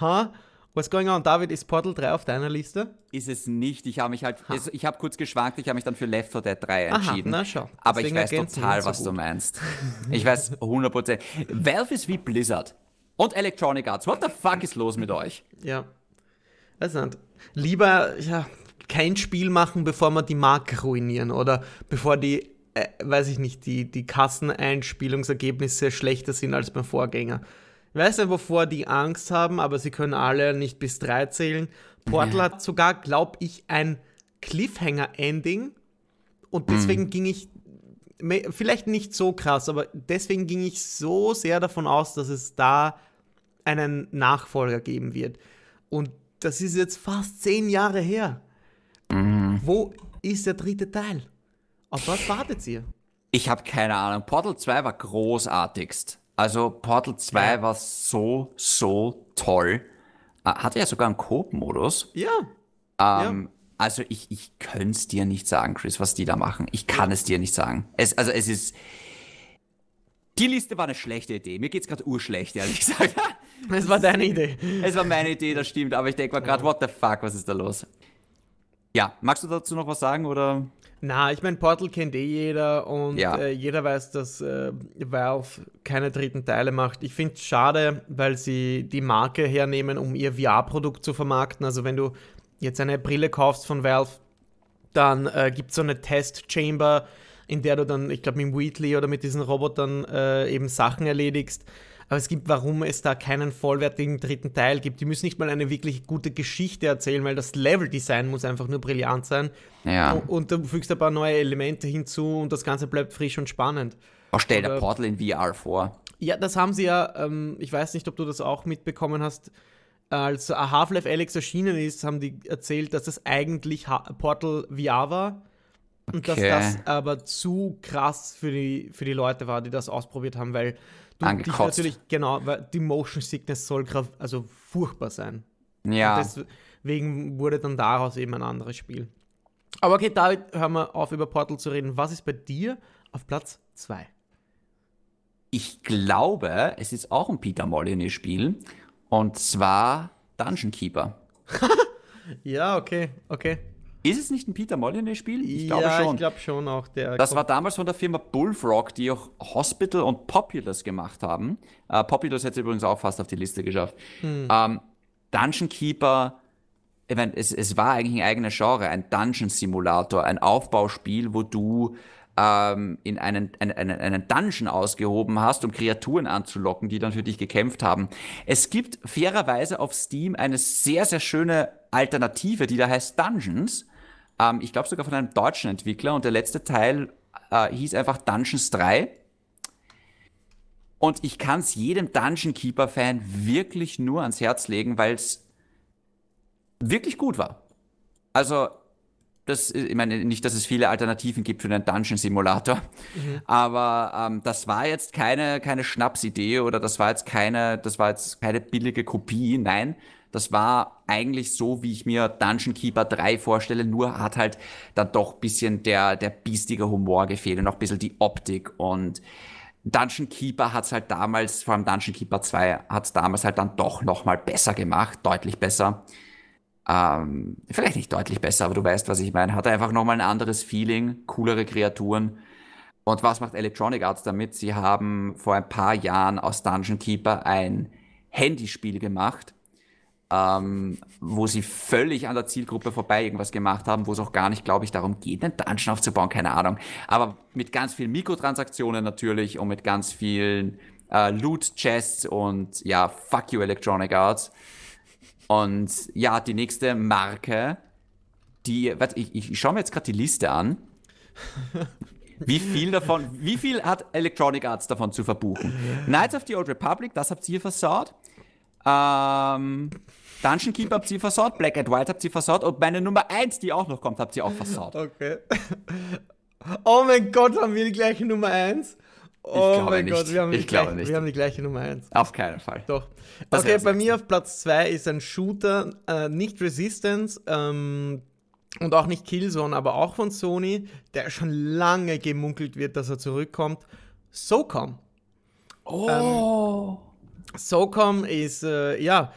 Huh? What's going on? David, ist Portal 3 auf deiner Liste? Ist es nicht. Ich habe mich halt, ha. ich habe kurz geschwankt, ich habe mich dann für Left 4 Dead 3 entschieden. Aha, na schau. Aber ich weiß total, so was du meinst. Ich weiß 100%. Valve ist wie Blizzard. Und Electronic Arts. What the fuck ist los mit euch? Ja. Also, lieber, ja, kein Spiel machen, bevor wir die Marke ruinieren oder bevor die äh, weiß ich nicht, die, die Kasseneinspielungsergebnisse schlechter sind als beim Vorgänger. Ich weiß nicht, wovor die Angst haben, aber sie können alle nicht bis drei zählen. Portal ja. hat sogar, glaube ich, ein Cliffhanger-Ending. Und deswegen mhm. ging ich, vielleicht nicht so krass, aber deswegen ging ich so sehr davon aus, dass es da einen Nachfolger geben wird. Und das ist jetzt fast zehn Jahre her. Mhm. Wo ist der dritte Teil? Auf was wartet ihr? Ich habe keine Ahnung. Portal 2 war großartigst. Also Portal 2 ja. war so, so toll. Äh, hatte ja sogar einen Coop-Modus. Ja. Ähm, ja. Also ich, ich könnte es dir nicht sagen, Chris, was die da machen. Ich kann ja. es dir nicht sagen. Es, also es ist... Die Liste war eine schlechte Idee. Mir geht's gerade urschlecht, ehrlich gesagt. Es war deine Idee. Es war meine Idee, das stimmt. Aber ich denke mal gerade, what the fuck, was ist da los? Ja, magst du dazu noch was sagen oder? Na, ich meine, Portal kennt eh jeder und ja. äh, jeder weiß, dass äh, Valve keine dritten Teile macht. Ich finde es schade, weil sie die Marke hernehmen, um ihr VR-Produkt zu vermarkten. Also wenn du jetzt eine Brille kaufst von Valve, dann äh, gibt es so eine Test-Chamber, in der du dann, ich glaube, mit dem Wheatley oder mit diesen Robotern äh, eben Sachen erledigst. Aber es gibt, warum es da keinen vollwertigen dritten Teil gibt. Die müssen nicht mal eine wirklich gute Geschichte erzählen, weil das Leveldesign muss einfach nur brillant sein. Ja. Und, und du fügst ein paar neue Elemente hinzu und das Ganze bleibt frisch und spannend. Oh, stell dir Portal in VR vor. Ja, das haben sie ja, ähm, ich weiß nicht, ob du das auch mitbekommen hast, als Half-Life Alex erschienen ist, haben die erzählt, dass es eigentlich ha Portal VR war. Und dass Okay. das aber zu krass für die, für die Leute war, die das ausprobiert haben, weil Angekotzt. natürlich, genau, weil die Motion Sickness soll gra- also furchtbar sein. Ja. Deswegen wurde dann daraus eben ein anderes Spiel. Aber okay, David, hören wir auf, über Portal zu reden. Was ist bei dir auf Platz 2? Ich glaube, es ist auch ein Peter Molyneux-Spiel. Und zwar Dungeon Keeper. Ja, okay, okay. Ist es nicht ein Peter Molyneux-Spiel? Ich glaube ja, schon. ich glaube schon auch. Der Das war damals von der Firma Bullfrog, die auch Hospital und Populous gemacht haben. Äh, Populous hätte es übrigens auch fast auf die Liste geschafft. Ähm, Dungeon Keeper, ich mein, es, es war eigentlich ein eigener Genre, ein Dungeon Simulator, ein Aufbauspiel, wo du ähm, in einen, einen, einen Dungeon ausgehoben hast, um Kreaturen anzulocken, die dann für dich gekämpft haben. Es gibt fairerweise auf Steam eine sehr, sehr schöne Alternative, die da heißt Dungeons. Ähm, ich glaube sogar von einem deutschen Entwickler und der letzte Teil äh, hieß einfach Dungeons 3. Und ich kann es jedem Dungeon Keeper-Fan wirklich nur ans Herz legen, weil es wirklich gut war. Also, das, ich meine nicht, dass es viele Alternativen gibt für einen Dungeon Simulator, aber ähm, das war jetzt keine, keine Schnapsidee oder das war jetzt keine, das war jetzt keine billige Kopie. Nein, das war eigentlich so, wie ich mir Dungeon Keeper 3 vorstelle, nur hat halt dann doch ein bisschen der, der biestige Humor gefehlt und auch ein bisschen die Optik und Dungeon Keeper hat's halt damals, vor allem Dungeon Keeper 2, hat's damals halt dann doch nochmal besser gemacht, deutlich besser. Ähm, vielleicht nicht deutlich besser, aber du weißt, was ich meine. Hat einfach nochmal ein anderes Feeling, coolere Kreaturen. Und was macht Electronic Arts damit? Sie haben vor ein paar Jahren aus Dungeon Keeper ein Handyspiel gemacht, ähm, wo sie völlig an der Zielgruppe vorbei irgendwas gemacht haben, wo es auch gar nicht, glaube ich, darum geht, einen Dungeon aufzubauen, keine Ahnung. Aber mit ganz vielen Mikrotransaktionen natürlich und mit ganz vielen äh, Loot-Chests und ja, fuck you Electronic Arts. Und ja, die nächste Marke, die, warte, ich, ich schaue mir jetzt gerade die Liste an. Wie viel davon, wie viel hat Electronic Arts davon zu verbuchen? Knights of the Old Republic, das habt ihr versaut. Ähm, Dungeon Keeper habt ihr versaut, Black and White habt ihr versaut und meine Nummer 1, die auch noch kommt, habt ihr auch versaut. Okay. Oh mein Gott, haben wir die gleiche Nummer 1? Oh mein nicht. Gott, wir haben, die Ich glaube gleiche, nicht. wir haben die gleiche Nummer 1. Auf keinen Fall. Doch. Das okay, bei mir auf Platz 2 ist ein Shooter, äh, nicht Resistance ähm, und auch nicht Killzone, aber auch von Sony, der schon lange gemunkelt wird, dass er zurückkommt. SOCOM. Oh. SOCOM ist, äh, ja,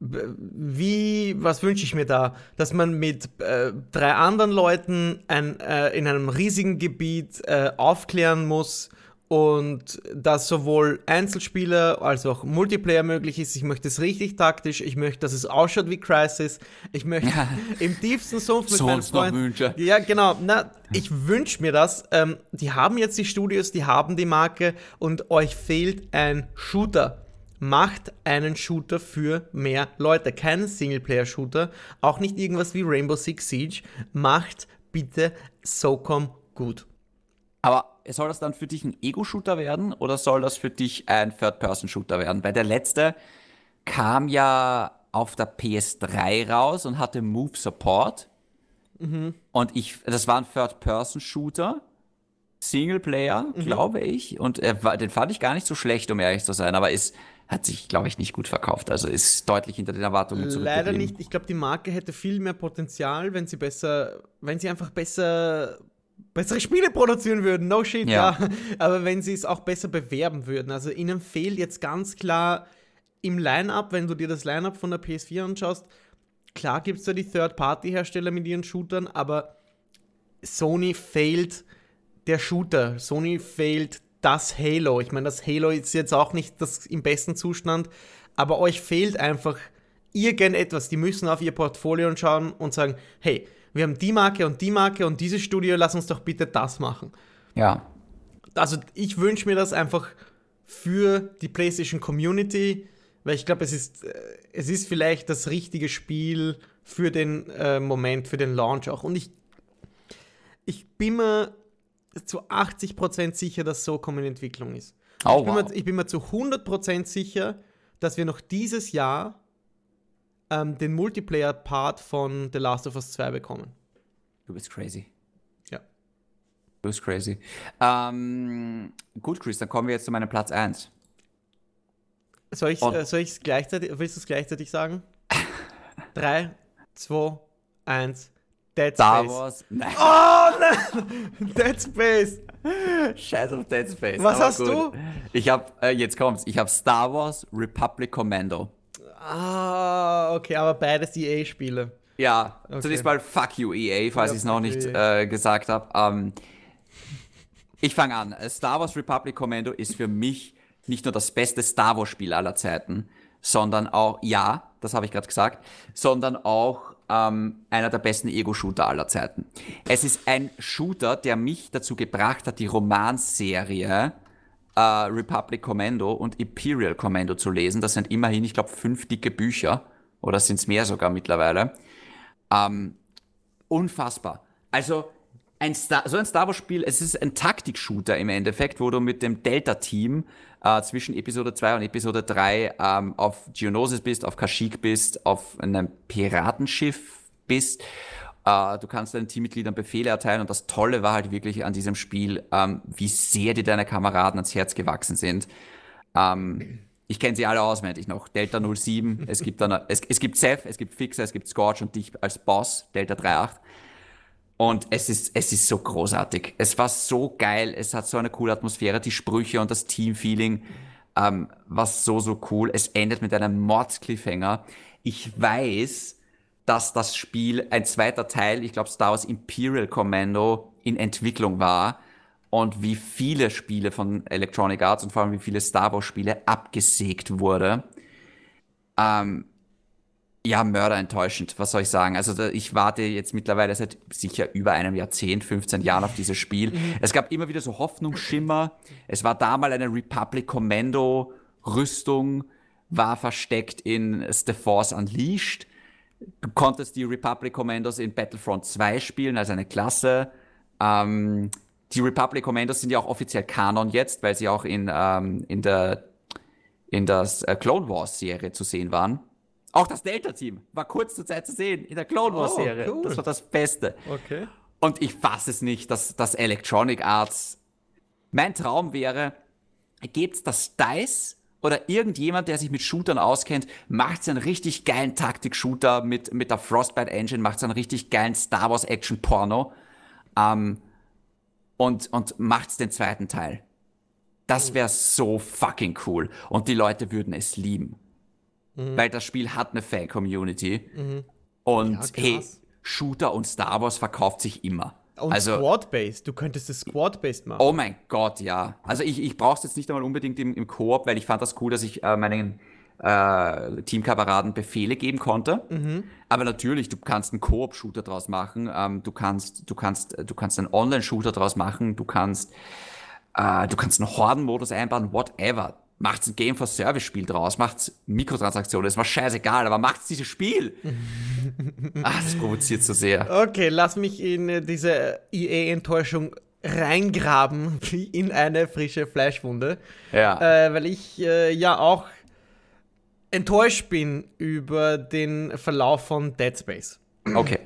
wie, was wünsche ich mir da? Dass man mit äh, drei anderen Leuten ein, äh, in einem riesigen Gebiet äh, aufklären muss und dass sowohl Einzelspieler als auch Multiplayer möglich ist. Ich möchte es richtig taktisch, ich möchte, dass es ausschaut wie Crisis, ich möchte Ja. im tiefsten Sumpf mit So meinen Freunden... Ja, genau. Na, ich wünsche mir das. Ähm, die haben jetzt die Studios, die haben die Marke und euch fehlt ein Shooter. Macht einen Shooter für mehr Leute. Keinen Singleplayer-Shooter. Auch nicht irgendwas wie Rainbow Six Siege. Macht bitte SOCOM gut. Aber soll das dann für dich ein Ego-Shooter werden oder soll das für dich ein Third-Person-Shooter werden? Weil der letzte kam ja auf der PS3 raus und hatte Move-Support. Und ich, das war ein Third-Person-Shooter. Singleplayer, glaube ich. Und er war, den fand ich gar nicht so schlecht, um ehrlich zu sein. Aber es hat sich, glaube ich, nicht gut verkauft. Also ist deutlich hinter den Erwartungen Leider zurückgeblieben. nicht. Ich glaube, die Marke hätte viel mehr Potenzial, wenn sie besser, wenn sie einfach besser bessere Spiele produzieren würden. No shit, ja. Ja. Aber wenn sie es auch besser bewerben würden. Also ihnen fehlt jetzt ganz klar im Line-Up, wenn du dir das Line-Up von der PS4 anschaust, klar gibt es da die Third-Party-Hersteller mit ihren Shootern, aber Sony fehlt der Shooter. Sony fehlt das Halo. Ich meine, das Halo ist jetzt auch nicht das im besten Zustand, aber euch fehlt einfach irgendetwas. Die müssen auf ihr Portfolio schauen und sagen, hey, wir haben die Marke und die Marke und dieses Studio, lass uns doch bitte das machen. Ja. Also ich wünsche mir das einfach für die PlayStation Community, weil ich glaube, es ist, äh, es ist vielleicht das richtige Spiel für den äh, Moment, für den Launch auch. Und ich, ich bin mir zu 80% sicher, dass SOCOM in Entwicklung ist. Oh, ich, bin wow. mir, ich bin mir zu 100% sicher, dass wir noch dieses Jahr ähm, den Multiplayer-Part von The Last of Us 2 bekommen. Du bist crazy. Ja. Du bist crazy. Ähm, gut, Chris, dann kommen wir jetzt zu meinem Platz 1. Soll ich Und- äh, gleichzeitig, willst du es gleichzeitig sagen? 3, 2, 1. Dead Star Space. Wars. Nein, Oh nein! Dead Space! scheiß auf Dead Space. Was hast du? Ich hab, äh, jetzt kommt's, ich hab Star Wars Republic Commando. Ah, okay, aber beides EA-Spiele. Ja, Okay. zunächst mal fuck you EA, falls Ja, ich es noch nicht you, äh, gesagt habe. Ähm, ich fange an. Star Wars Republic Commando ist für mich nicht nur das beste Star Wars Spiel aller Zeiten, sondern auch, ja, das habe ich gerade gesagt, sondern auch ähm, einer der besten Ego-Shooter aller Zeiten. Es ist ein Shooter, der mich dazu gebracht hat, die Romanserie äh, Republic Commando und Imperial Commando zu lesen. Das sind immerhin, ich glaube, fünf dicke Bücher oder sind es mehr sogar mittlerweile. Ähm, unfassbar. Also ein Star, so ein Star Wars Spiel, es ist ein Taktik-Shooter im Endeffekt, wo du mit dem Delta-Team äh, zwischen Episode 2 und Episode 3 ähm, auf Geonosis bist, auf Kashyyyk bist, auf einem Piratenschiff bist. Äh, du kannst deinen Teammitgliedern Befehle erteilen und das Tolle war halt wirklich an diesem Spiel, ähm, wie sehr dir deine Kameraden ans Herz gewachsen sind. Ähm, ich kenne sie alle auswendig noch. Delta 07, es gibt dann, es, es gibt Seth, es gibt Fixer, es gibt Scorch und dich als Boss, Delta 38. Und es ist, es ist so großartig. Es war so geil, es hat so eine coole Atmosphäre, die Sprüche und das Teamfeeling ähm, war so, so cool. Es endet mit einem Mords-Cliffhanger. Ich weiß, dass das Spiel ein zweiter Teil, ich glaube Star Wars Imperial Commando, in Entwicklung war und wie viele Spiele von Electronic Arts und vor allem wie viele Star Wars Spiele abgesägt wurde. Ähm, ja, mörderenttäuschend, was soll ich sagen? Also ich warte jetzt mittlerweile seit sicher über einem Jahrzehnt, 15 Jahren auf dieses Spiel. Es gab immer wieder so Hoffnungsschimmer. Es war da mal eine Republic Commando Rüstung, war versteckt in The Force Unleashed. Du konntest die Republic Commandos in Battlefront 2 spielen, als eine Klasse. Ähm, die Republic Commandos sind ja auch offiziell Kanon jetzt, weil sie auch in, ähm, in der in das äh, Clone Wars Serie zu sehen waren. Auch das Delta-Team war kurz zur Zeit zu sehen in der Clone Wars Oh, Serie. cool. Das war das Beste. Okay. Und ich fasse es nicht, dass, dass Electronic Arts. Mein Traum wäre, gebt's das DICE oder irgendjemand, der sich mit Shootern auskennt, macht einen richtig geilen Taktik-Shooter mit, mit der Frostbite Engine, macht einen richtig geilen Star Wars Action Porno ähm, und, und macht's den zweiten Teil. Das wäre so fucking cool. Und die Leute würden es lieben. Weil das Spiel hat eine Fan-Community. Und Ja, hey, Shooter und Star Wars verkauft sich immer. Und also, Squad-Based. Du könntest es Squad-Based machen. oh mein Gott, ja. Also ich, ich brauche es jetzt nicht einmal unbedingt im, im Koop, weil ich fand das cool, dass ich äh, meinen äh, Teamkameraden Befehle geben konnte. Aber natürlich, du kannst einen Koop-Shooter draus machen. Ähm, du kannst, du kannst, du kannst einen Online-Shooter draus machen. Du kannst, äh, du kannst einen Horden-Modus einbauen, whatever. Macht's ein Game for Service Spiel draus, macht's Mikrotransaktionen, ist mir scheißegal, aber macht's dieses Spiel. Ach, das provoziert so sehr. Okay, lass mich in äh, diese EA-Enttäuschung reingraben wie in eine frische Fleischwunde. Ja. Äh, weil ich äh, ja auch enttäuscht bin über den Verlauf von Dead Space. Okay.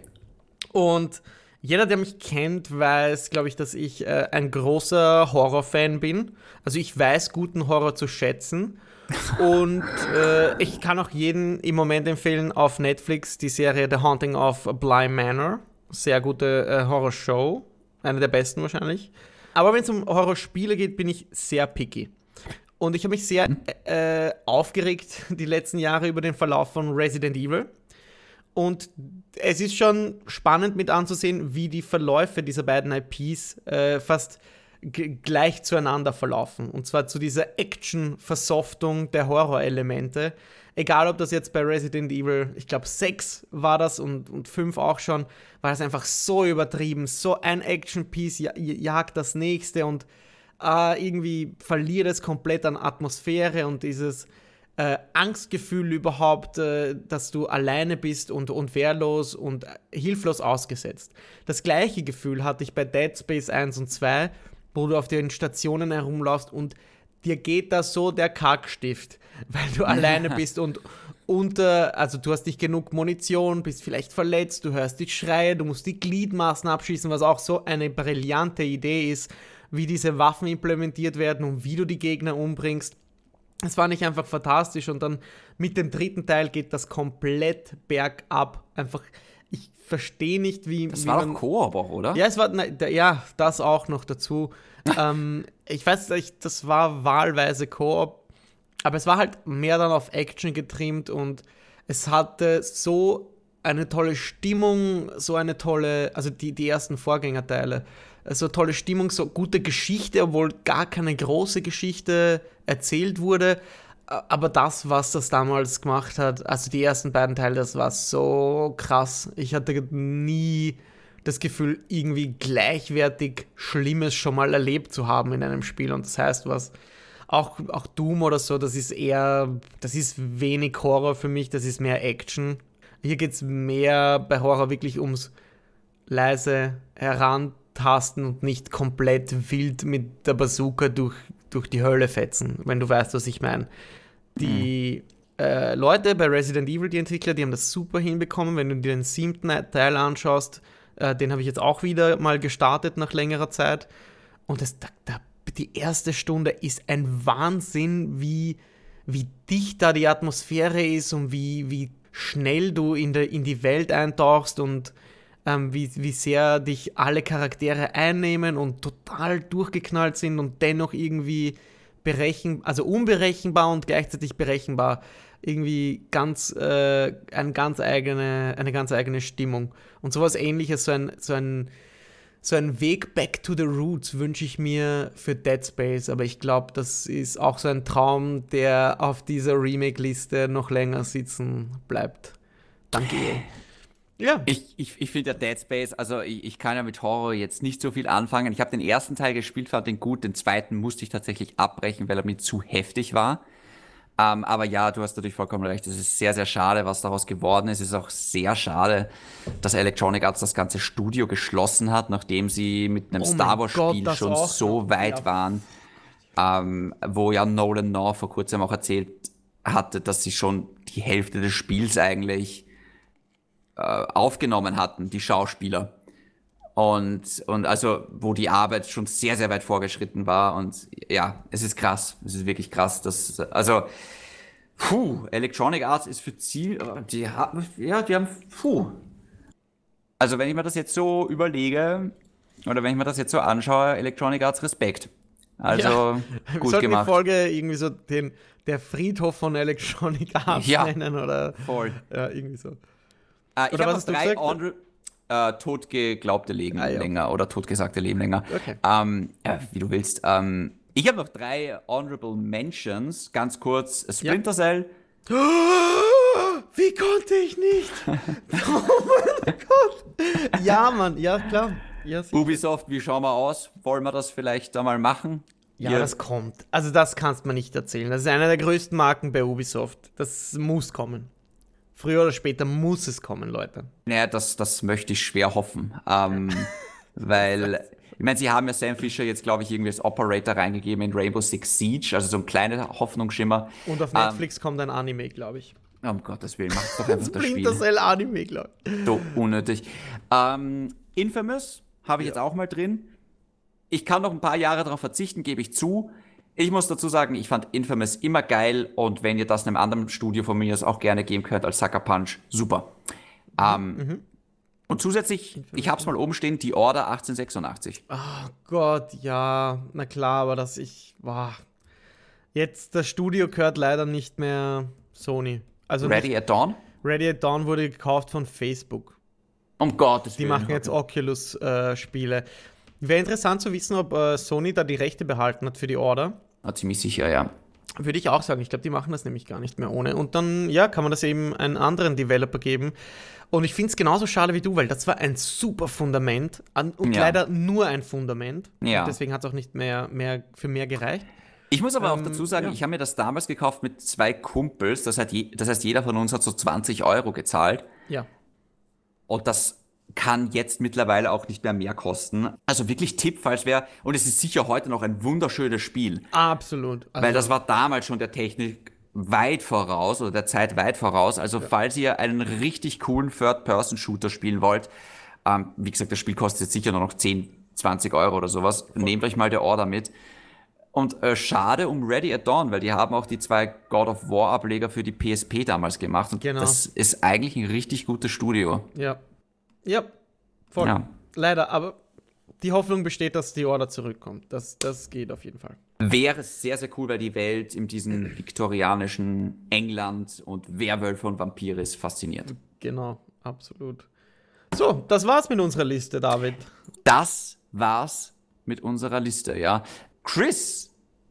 Und jeder, der mich kennt, weiß, glaube ich, dass ich äh, ein großer Horrorfan bin. Also ich weiß guten Horror zu schätzen. Und äh, ich kann auch jeden im Moment empfehlen auf Netflix die Serie The Haunting of Bly Manor. Sehr gute äh, Horrorshow. Eine der besten wahrscheinlich. Aber wenn es um Horrorspiele geht, bin ich sehr picky. Und ich habe mich sehr äh, aufgeregt die letzten Jahre über den Verlauf von Resident Evil. Und es ist schon spannend mit anzusehen, wie die Verläufe dieser beiden IPs äh, fast gleich zueinander verlaufen. Und zwar zu dieser Action-Versoftung der Horrorelemente. Egal, ob das jetzt bei Resident Evil, ich glaube 6 war das und, und 5 auch schon, war das einfach so übertrieben. So ein Action-Piece ja, jagt das nächste und äh, irgendwie verliert es komplett an Atmosphäre und dieses äh, Angstgefühl überhaupt, äh, dass du alleine bist und, und wehrlos und hilflos ausgesetzt. Das gleiche Gefühl hatte ich bei Dead Space 1 und 2, wo du auf den Stationen herumlaufst und dir geht da so der Kackstift, weil du alleine bist und unter, also du hast nicht genug Munition, bist vielleicht verletzt, du hörst die Schreie, du musst die Gliedmaßen abschießen, was auch so eine brillante Idee ist, wie diese Waffen implementiert werden und wie du die Gegner umbringst. Es war nicht einfach fantastisch und dann mit dem dritten Teil geht das komplett bergab. Einfach, ich verstehe nicht, wie. Das wie war man, doch Koop auch, oder? Ja, es war, na, da, ja, das auch noch dazu. ähm, ich weiß nicht, das war wahlweise Koop, aber es war halt mehr dann auf Action getrimmt und es hatte so eine tolle Stimmung, so eine tolle, also die, die ersten Vorgängerteile, so tolle Stimmung, so gute Geschichte, obwohl gar keine große Geschichte erzählt wurde. Aber das, was das damals gemacht hat, also die ersten beiden Teile, das war so krass. Ich hatte nie das Gefühl, irgendwie gleichwertig Schlimmes schon mal erlebt zu haben in einem Spiel. Und das heißt was, auch, auch Doom oder so, das ist eher, das ist wenig Horror für mich, das ist mehr Action. Hier geht es mehr bei Horror wirklich ums leise herantasten und nicht komplett wild mit der Bazooka durch, durch die Hölle fetzen, wenn du weißt, was ich meine. Die mhm. äh, Leute bei Resident Evil, die Entwickler, die haben das super hinbekommen. Wenn du dir den siebten Teil anschaust, äh, den habe ich jetzt auch wieder mal gestartet nach längerer Zeit. Und das, da, da, die erste Stunde ist ein Wahnsinn, wie, wie dicht da die Atmosphäre ist und wie, wie schnell du in, der, in die Welt eintauchst und ähm, wie, wie sehr dich alle Charaktere einnehmen und total durchgeknallt sind und dennoch irgendwie berechen, also unberechenbar und gleichzeitig berechenbar. Irgendwie ganz, äh, eine ganz eigene, eine ganz eigene Stimmung. Und sowas ähnliches, so ein, so ein, so ein Weg back to the roots wünsche ich mir für Dead Space, aber ich glaube, das ist auch so ein Traum, der auf dieser Remake-Liste noch länger sitzen bleibt. Danke. Ja. Ich, ich, ich finde ja Dead Space, also ich, ich, kann ja mit Horror jetzt nicht so viel anfangen. Ich habe den ersten Teil gespielt, fand den gut. Den zweiten musste ich tatsächlich abbrechen, weil er mir zu heftig war. Ähm, aber ja, du hast natürlich vollkommen recht. Es ist sehr, sehr schade, was daraus geworden ist. Es ist auch sehr schade, dass Electronic Arts das ganze Studio geschlossen hat, nachdem sie mit einem oh Star Wars-Spiel schon so weit ja. waren. Ähm, wo ja Nolan North vor kurzem auch erzählt hatte, dass sie schon die Hälfte des Spiels eigentlich äh, aufgenommen hatten, die Schauspieler. Und, und also, wo die Arbeit schon sehr, sehr weit vorgeschritten war. Und ja, es ist krass. Es ist wirklich krass. Dass, also, puh, Electronic Arts ist für Ziel, die haben, ja, die haben, puh. Also, wenn ich mir das jetzt so überlege, oder wenn ich mir das jetzt so anschaue, Electronic Arts Respekt. Also, ja, gut gemacht. die Folge irgendwie so den, der Friedhof von Electronic Arts ja, nennen, oder? Voll. Ja, irgendwie so. Äh, ich habe noch drei Honorable, äh, totgeglaubte Leben ah, ja. länger oder totgesagte Leben länger. Okay. Ähm, ja, wie du willst. Ähm, ich habe noch drei Honorable Mentions. Ganz kurz: Splinter Cell. Wie konnte ich nicht? oh mein Gott. Ja, Mann, ja, klar. Ja, Ubisoft, wie schauen wir aus? Wollen wir das vielleicht einmal machen? Ja, Hier. das kommt. Also, das kannst man nicht erzählen. Das ist eine der größten Marken bei Ubisoft. Das muss kommen. Früher oder später muss es kommen, Leute. Naja, das, das möchte ich schwer hoffen. Ähm, weil, ich meine, sie haben ja Sam Fisher jetzt, glaube ich, irgendwie als Operator reingegeben in Rainbow Six Siege, also so ein kleiner Hoffnungsschimmer. Und auf Netflix ähm, kommt ein Anime, glaube ich. Um Gottes Willen, macht doch einfach das, das Spiel. Das Anime, glaube ich. So unnötig. Ähm, Infamous habe ich ja. jetzt auch mal drin. Ich kann noch ein paar Jahre darauf verzichten, gebe ich zu. Ich muss dazu sagen, ich fand Infamous immer geil und wenn ihr das einem anderen Studio von mir auch gerne geben könnt als Sucker Punch, super. Mhm. Ähm, mhm. Und zusätzlich, ich hab's mal oben stehen, die Order 1886. Oh Gott, ja, na klar, aber dass ich, war. Jetzt, das Studio gehört leider nicht mehr Sony. Also Ready nicht, at Dawn? Ready at Dawn wurde gekauft von Facebook. Um Gottes Willen. Die machen jetzt Oculus-Spiele. Äh, Wäre interessant zu wissen, ob äh, Sony da die Rechte behalten hat für die Order. Ah, ziemlich sicher, ja. Würde ich auch sagen. Ich glaube, die machen das nämlich gar nicht mehr ohne. Und dann, ja, kann man das eben einen anderen Developer geben. Und ich finde es genauso schade wie du, weil das war ein super Fundament und ja. leider nur ein Fundament. Ja. Und deswegen hat es auch nicht mehr, mehr für mehr gereicht. Ich muss aber ähm, auch dazu sagen, ja. ich habe mir das damals gekauft mit zwei Kumpels. Das, hat je, das heißt, jeder von uns hat so 20 Euro gezahlt. Ja. Und das kann jetzt mittlerweile auch nicht mehr mehr kosten. Also wirklich Tipp, falls wer, und es ist sicher heute noch ein wunderschönes Spiel. Absolut. Also weil das war damals schon der Technik weit voraus oder der Zeit weit voraus. Also ja. falls ihr einen richtig coolen Third-Person-Shooter spielen wollt, ähm, wie gesagt, das Spiel kostet jetzt sicher nur noch 10, 20 Euro oder sowas. Voll. Nehmt euch mal der Order mit. Und äh, schade um Ready at Dawn, weil die haben auch die zwei God of War Ableger für die PSP damals gemacht. Und genau. das ist eigentlich ein richtig gutes Studio. Ja, ja, voll. Ja. Leider, aber die Hoffnung besteht, dass die Order zurückkommt. Das, das geht auf jeden Fall. Wäre sehr, sehr cool, weil die Welt in diesem viktorianischen England und Werwölfe und Vampire ist fasziniert. Genau, absolut. So, das war's mit unserer Liste, David. Das war's mit unserer Liste, ja. Chris,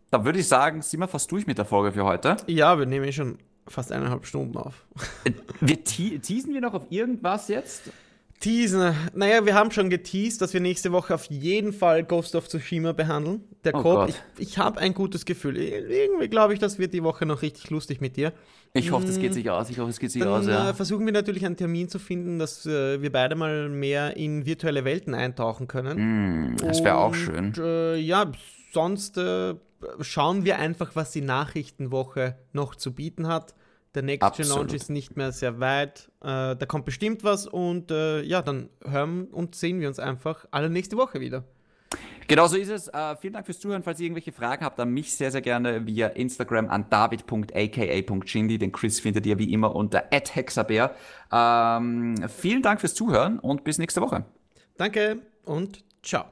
da würde ich sagen, sind wir fast durch mit der Folge für heute. Ja, wir nehmen eh schon fast eineinhalb Stunden auf. Wir te teasen wir noch auf irgendwas jetzt? Teasen. Naja, wir haben schon geteased, dass wir nächste Woche auf jeden Fall Ghost of Tsushima behandeln. Der oh Code, ich, ich habe ein gutes Gefühl. Irgendwie glaube ich, das wird die Woche noch richtig lustig mit dir. Ich hoffe, das geht mm, sich aus. Ich hoffe, es geht sich Dann, aus. Ja. Äh, versuchen wir natürlich einen Termin zu finden, dass äh, wir beide mal mehr in virtuelle Welten eintauchen können. Mm, das wäre auch schön. Äh, ja, sonst äh, schauen wir einfach, was die Nachrichtenwoche noch zu bieten hat. Der Next Gen Launch ist nicht mehr sehr weit. Äh, da kommt bestimmt was und äh, ja, dann hören und sehen wir uns einfach alle nächste Woche wieder. Genau so ist es. Uh, vielen Dank fürs Zuhören. Falls ihr irgendwelche Fragen habt, dann mich sehr, sehr gerne via Instagram an david.aka.chindi. Den Chris findet ihr wie immer unter hexabear. Ähm, vielen Dank fürs Zuhören und bis nächste Woche. Danke und ciao.